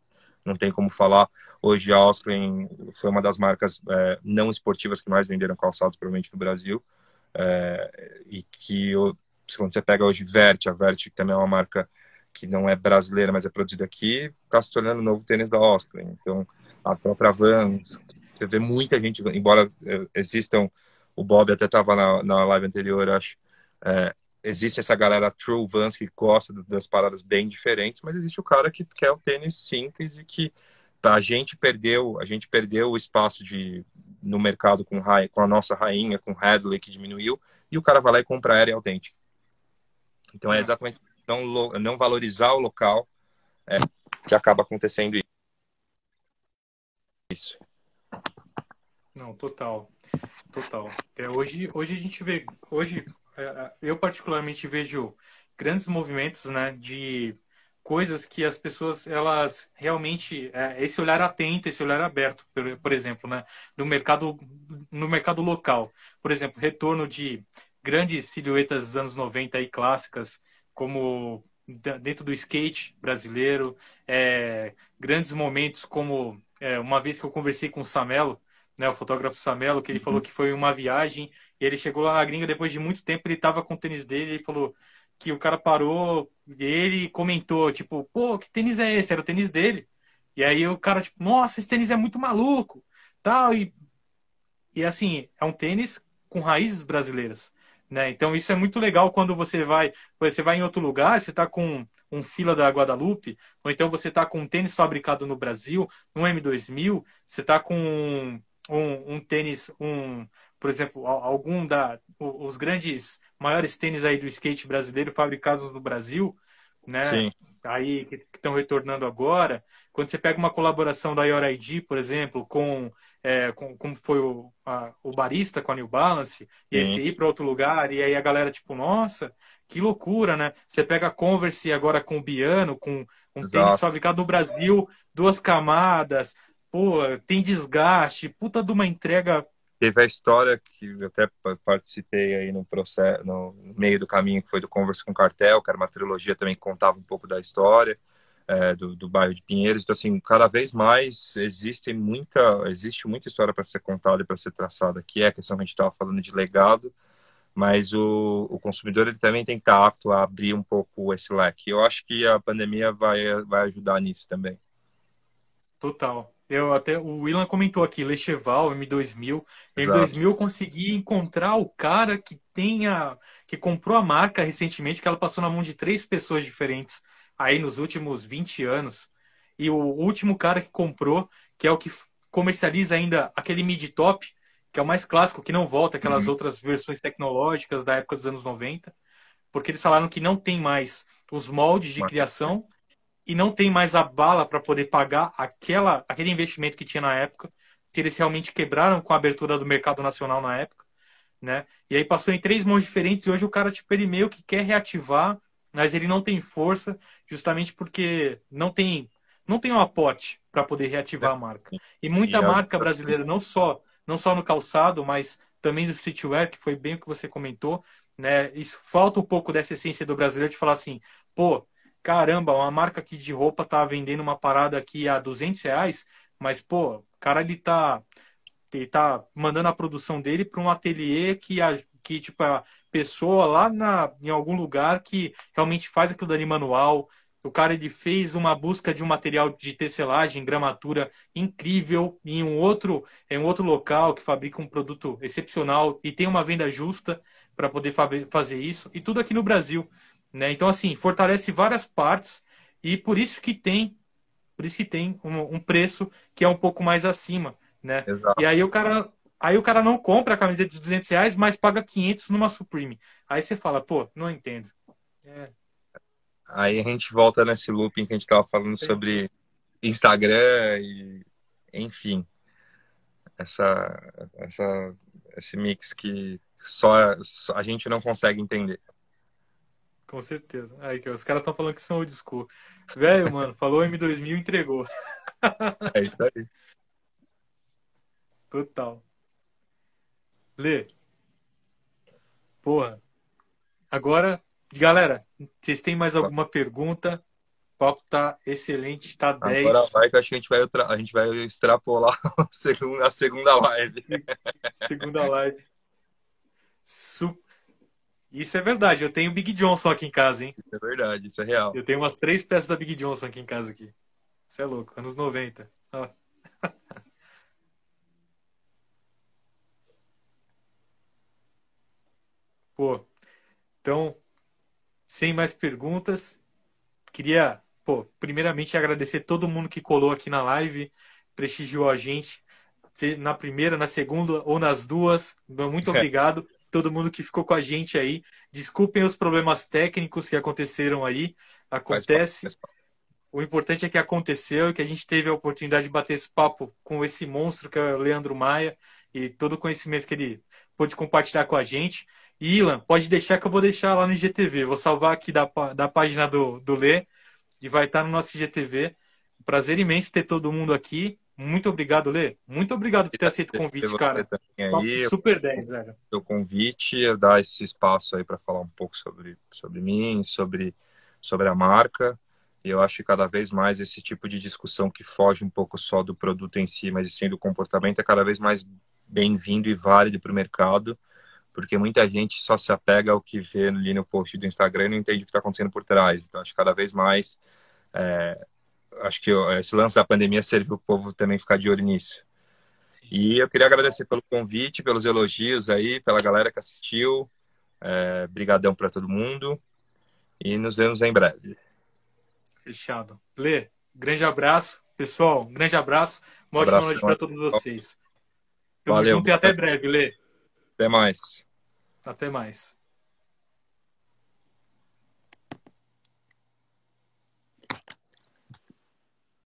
não tem como falar. Hoje a Osklin foi uma das marcas é, não esportivas que mais venderam calçados, provavelmente, no Brasil. É, e que, quando você pega hoje Vert, a Vert também é uma marca que não é brasileira, mas é produzida aqui, está se tornando o novo tênis da Osklin. Então, a própria Vans, você vê muita gente, embora é, existam o Bob até estava na, na live anterior, acho. É, existe essa galera true Vans que gosta das paradas bem diferentes, mas existe o cara que quer o tênis simples e que a gente perdeu, a gente perdeu o espaço de no mercado com, com a nossa rainha, com Hadley que diminuiu, e o cara vai lá e compra aérea autêntica. Então é uhum. exatamente não, não valorizar o local é, que acaba acontecendo isso. Não, total. Total. É, hoje, hoje a gente vê, hoje é, é, eu particularmente vejo grandes movimentos, né, de coisas que as pessoas elas realmente é, esse olhar atento, esse olhar aberto, por, por exemplo, né, do mercado no mercado local. Por exemplo, retorno de grandes silhuetas dos anos 90 aí clássicas, como dentro do skate brasileiro, é, grandes momentos como é, uma vez que eu conversei com o Samelo, né, o fotógrafo Samelo, que ele uhum. falou que foi uma viagem, e ele chegou lá na gringa depois de muito tempo, ele tava com o tênis dele, ele falou que o cara parou, e ele comentou, tipo, pô, que tênis é esse? Era o tênis dele. E aí o cara, tipo, nossa, esse tênis é muito maluco, tal, e e assim, é um tênis com raízes brasileiras. Né? Então isso é muito legal quando você vai, você vai em outro lugar, você está com um fila da Guadalupe, ou então você está com um tênis fabricado no Brasil, no M2000, você está com um, um, um, tênis, um, por exemplo, algum da os grandes maiores tênis aí do skate brasileiro fabricados no Brasil, né? Sim. Aí que estão retornando agora. Quando você pega uma colaboração da Your ID, por exemplo, com, é, com como foi o, a, o Barista com a New Balance, e esse ir para outro lugar, e aí a galera, tipo, nossa, que loucura, né? Você pega a Converse agora com o Biano, com um Exato. tênis fabricado no Brasil, duas camadas, pô, tem desgaste, puta de uma entrega teve a história que eu até participei aí no processo, no meio do caminho, que foi do Converse com Cartel, que era uma trilogia também que contava um pouco da história é, do, do bairro de Pinheiros. Então, assim, cada vez mais existe muita, existe muita história para ser contada e para ser traçada, que é a questão que a gente estava falando de legado, mas o, o consumidor ele também tem que estar apto a abrir um pouco esse leque. Eu acho que a pandemia vai, vai ajudar nisso também. Total. Eu até o Willan comentou aqui, Lecheval, M2000. M2000 eu consegui encontrar o cara que tenha que comprou a marca recentemente, que ela passou na mão de três pessoas diferentes aí nos últimos 20 anos. E o último cara que comprou, que é o que comercializa ainda aquele mid top, que é o mais clássico, que não volta aquelas uhum. outras versões tecnológicas da época dos anos 90, porque eles falaram que não tem mais os moldes de criação e não tem mais a bala para poder pagar aquela, aquele investimento que tinha na época, que eles realmente quebraram com a abertura do mercado nacional na época, né? E aí passou em três mãos diferentes e hoje o cara, tipo, ele meio que quer reativar, mas ele não tem força, justamente porque não tem não tem um apote para poder reativar a marca. E muita marca brasileira, não só não só no calçado, mas também do streetwear, que foi bem o que você comentou, né? Isso falta um pouco dessa essência do brasileiro de falar assim, pô, caramba, uma marca aqui de roupa tá vendendo uma parada aqui a 200 reais, mas, pô, o cara ele tá, ele tá mandando a produção dele para um ateliê que, a, que, tipo, a pessoa lá na, em algum lugar que realmente faz aquilo dali manual, o cara ele fez uma busca de um material de tecelagem, gramatura incrível em um outro, em um outro local que fabrica um produto excepcional e tem uma venda justa para poder fazer isso e tudo aqui no Brasil. Né? Então, assim, fortalece várias partes e por isso que tem, por isso que tem um, um preço que é um pouco mais acima, né? Exato. E aí o cara, aí o cara não compra a camiseta de 200 reais, mas paga 500 numa Supreme. Aí você fala, pô, não entendo. É. Aí a gente volta nesse looping que a gente estava falando sobre Instagram e, enfim, essa, essa, esse mix que só, só a gente não consegue entender. Com certeza. Aí, que os caras estão falando que são old school. Velho, mano, falou M2000 entregou. É isso aí. Total. Lê. Porra. Agora, galera, vocês têm mais alguma pergunta? O papo tá excelente, tá 10. Agora vai que a gente vai, a gente vai extrapolar a segunda, a segunda live. Segunda live. Super. Isso é verdade. Eu tenho Big Johnson aqui em casa, hein? Isso é verdade, isso é real. Eu tenho umas três peças da Big Johnson aqui em casa aqui. Isso é louco, anos 90. Pô, então, sem mais perguntas, queria, pô, primeiramente agradecer todo mundo que colou aqui na live, prestigiou a gente, na primeira, na segunda ou nas duas. Muito obrigado todo mundo que ficou com a gente aí. Desculpem os problemas técnicos que aconteceram aí. Acontece. O importante é que aconteceu e que a gente teve a oportunidade de bater esse papo com esse monstro que é o Leandro Maia e todo o conhecimento que ele pôde compartilhar com a gente. E Ilan, pode deixar que eu vou deixar lá no IGTV. Vou salvar aqui da, da página do, do Lê e vai estar no nosso IGTV. Prazer imenso ter todo mundo aqui. Muito obrigado, Lê. Muito obrigado por ter aceito o convite, cara. Aí, Super 10, velho. O convite, dar esse espaço aí para falar um pouco sobre, sobre mim, sobre, sobre a marca. E eu acho que cada vez mais esse tipo de discussão que foge um pouco só do produto em si, mas sim do comportamento, é cada vez mais bem-vindo e válido para o mercado, porque muita gente só se apega ao que vê ali no post do Instagram e não entende o que está acontecendo por trás. Então, acho que cada vez mais é, acho que esse lance da pandemia serviu o povo também ficar de olho nisso. Sim. E eu queria agradecer pelo convite, pelos elogios aí, pela galera que assistiu. É, brigadão para todo mundo. E nos vemos em breve. Fechado. Lê, grande abraço. Pessoal, um grande abraço. Uma ótima noite para todos vocês. Tamo Valeu. junto e até breve, Lê. Até mais. Até mais.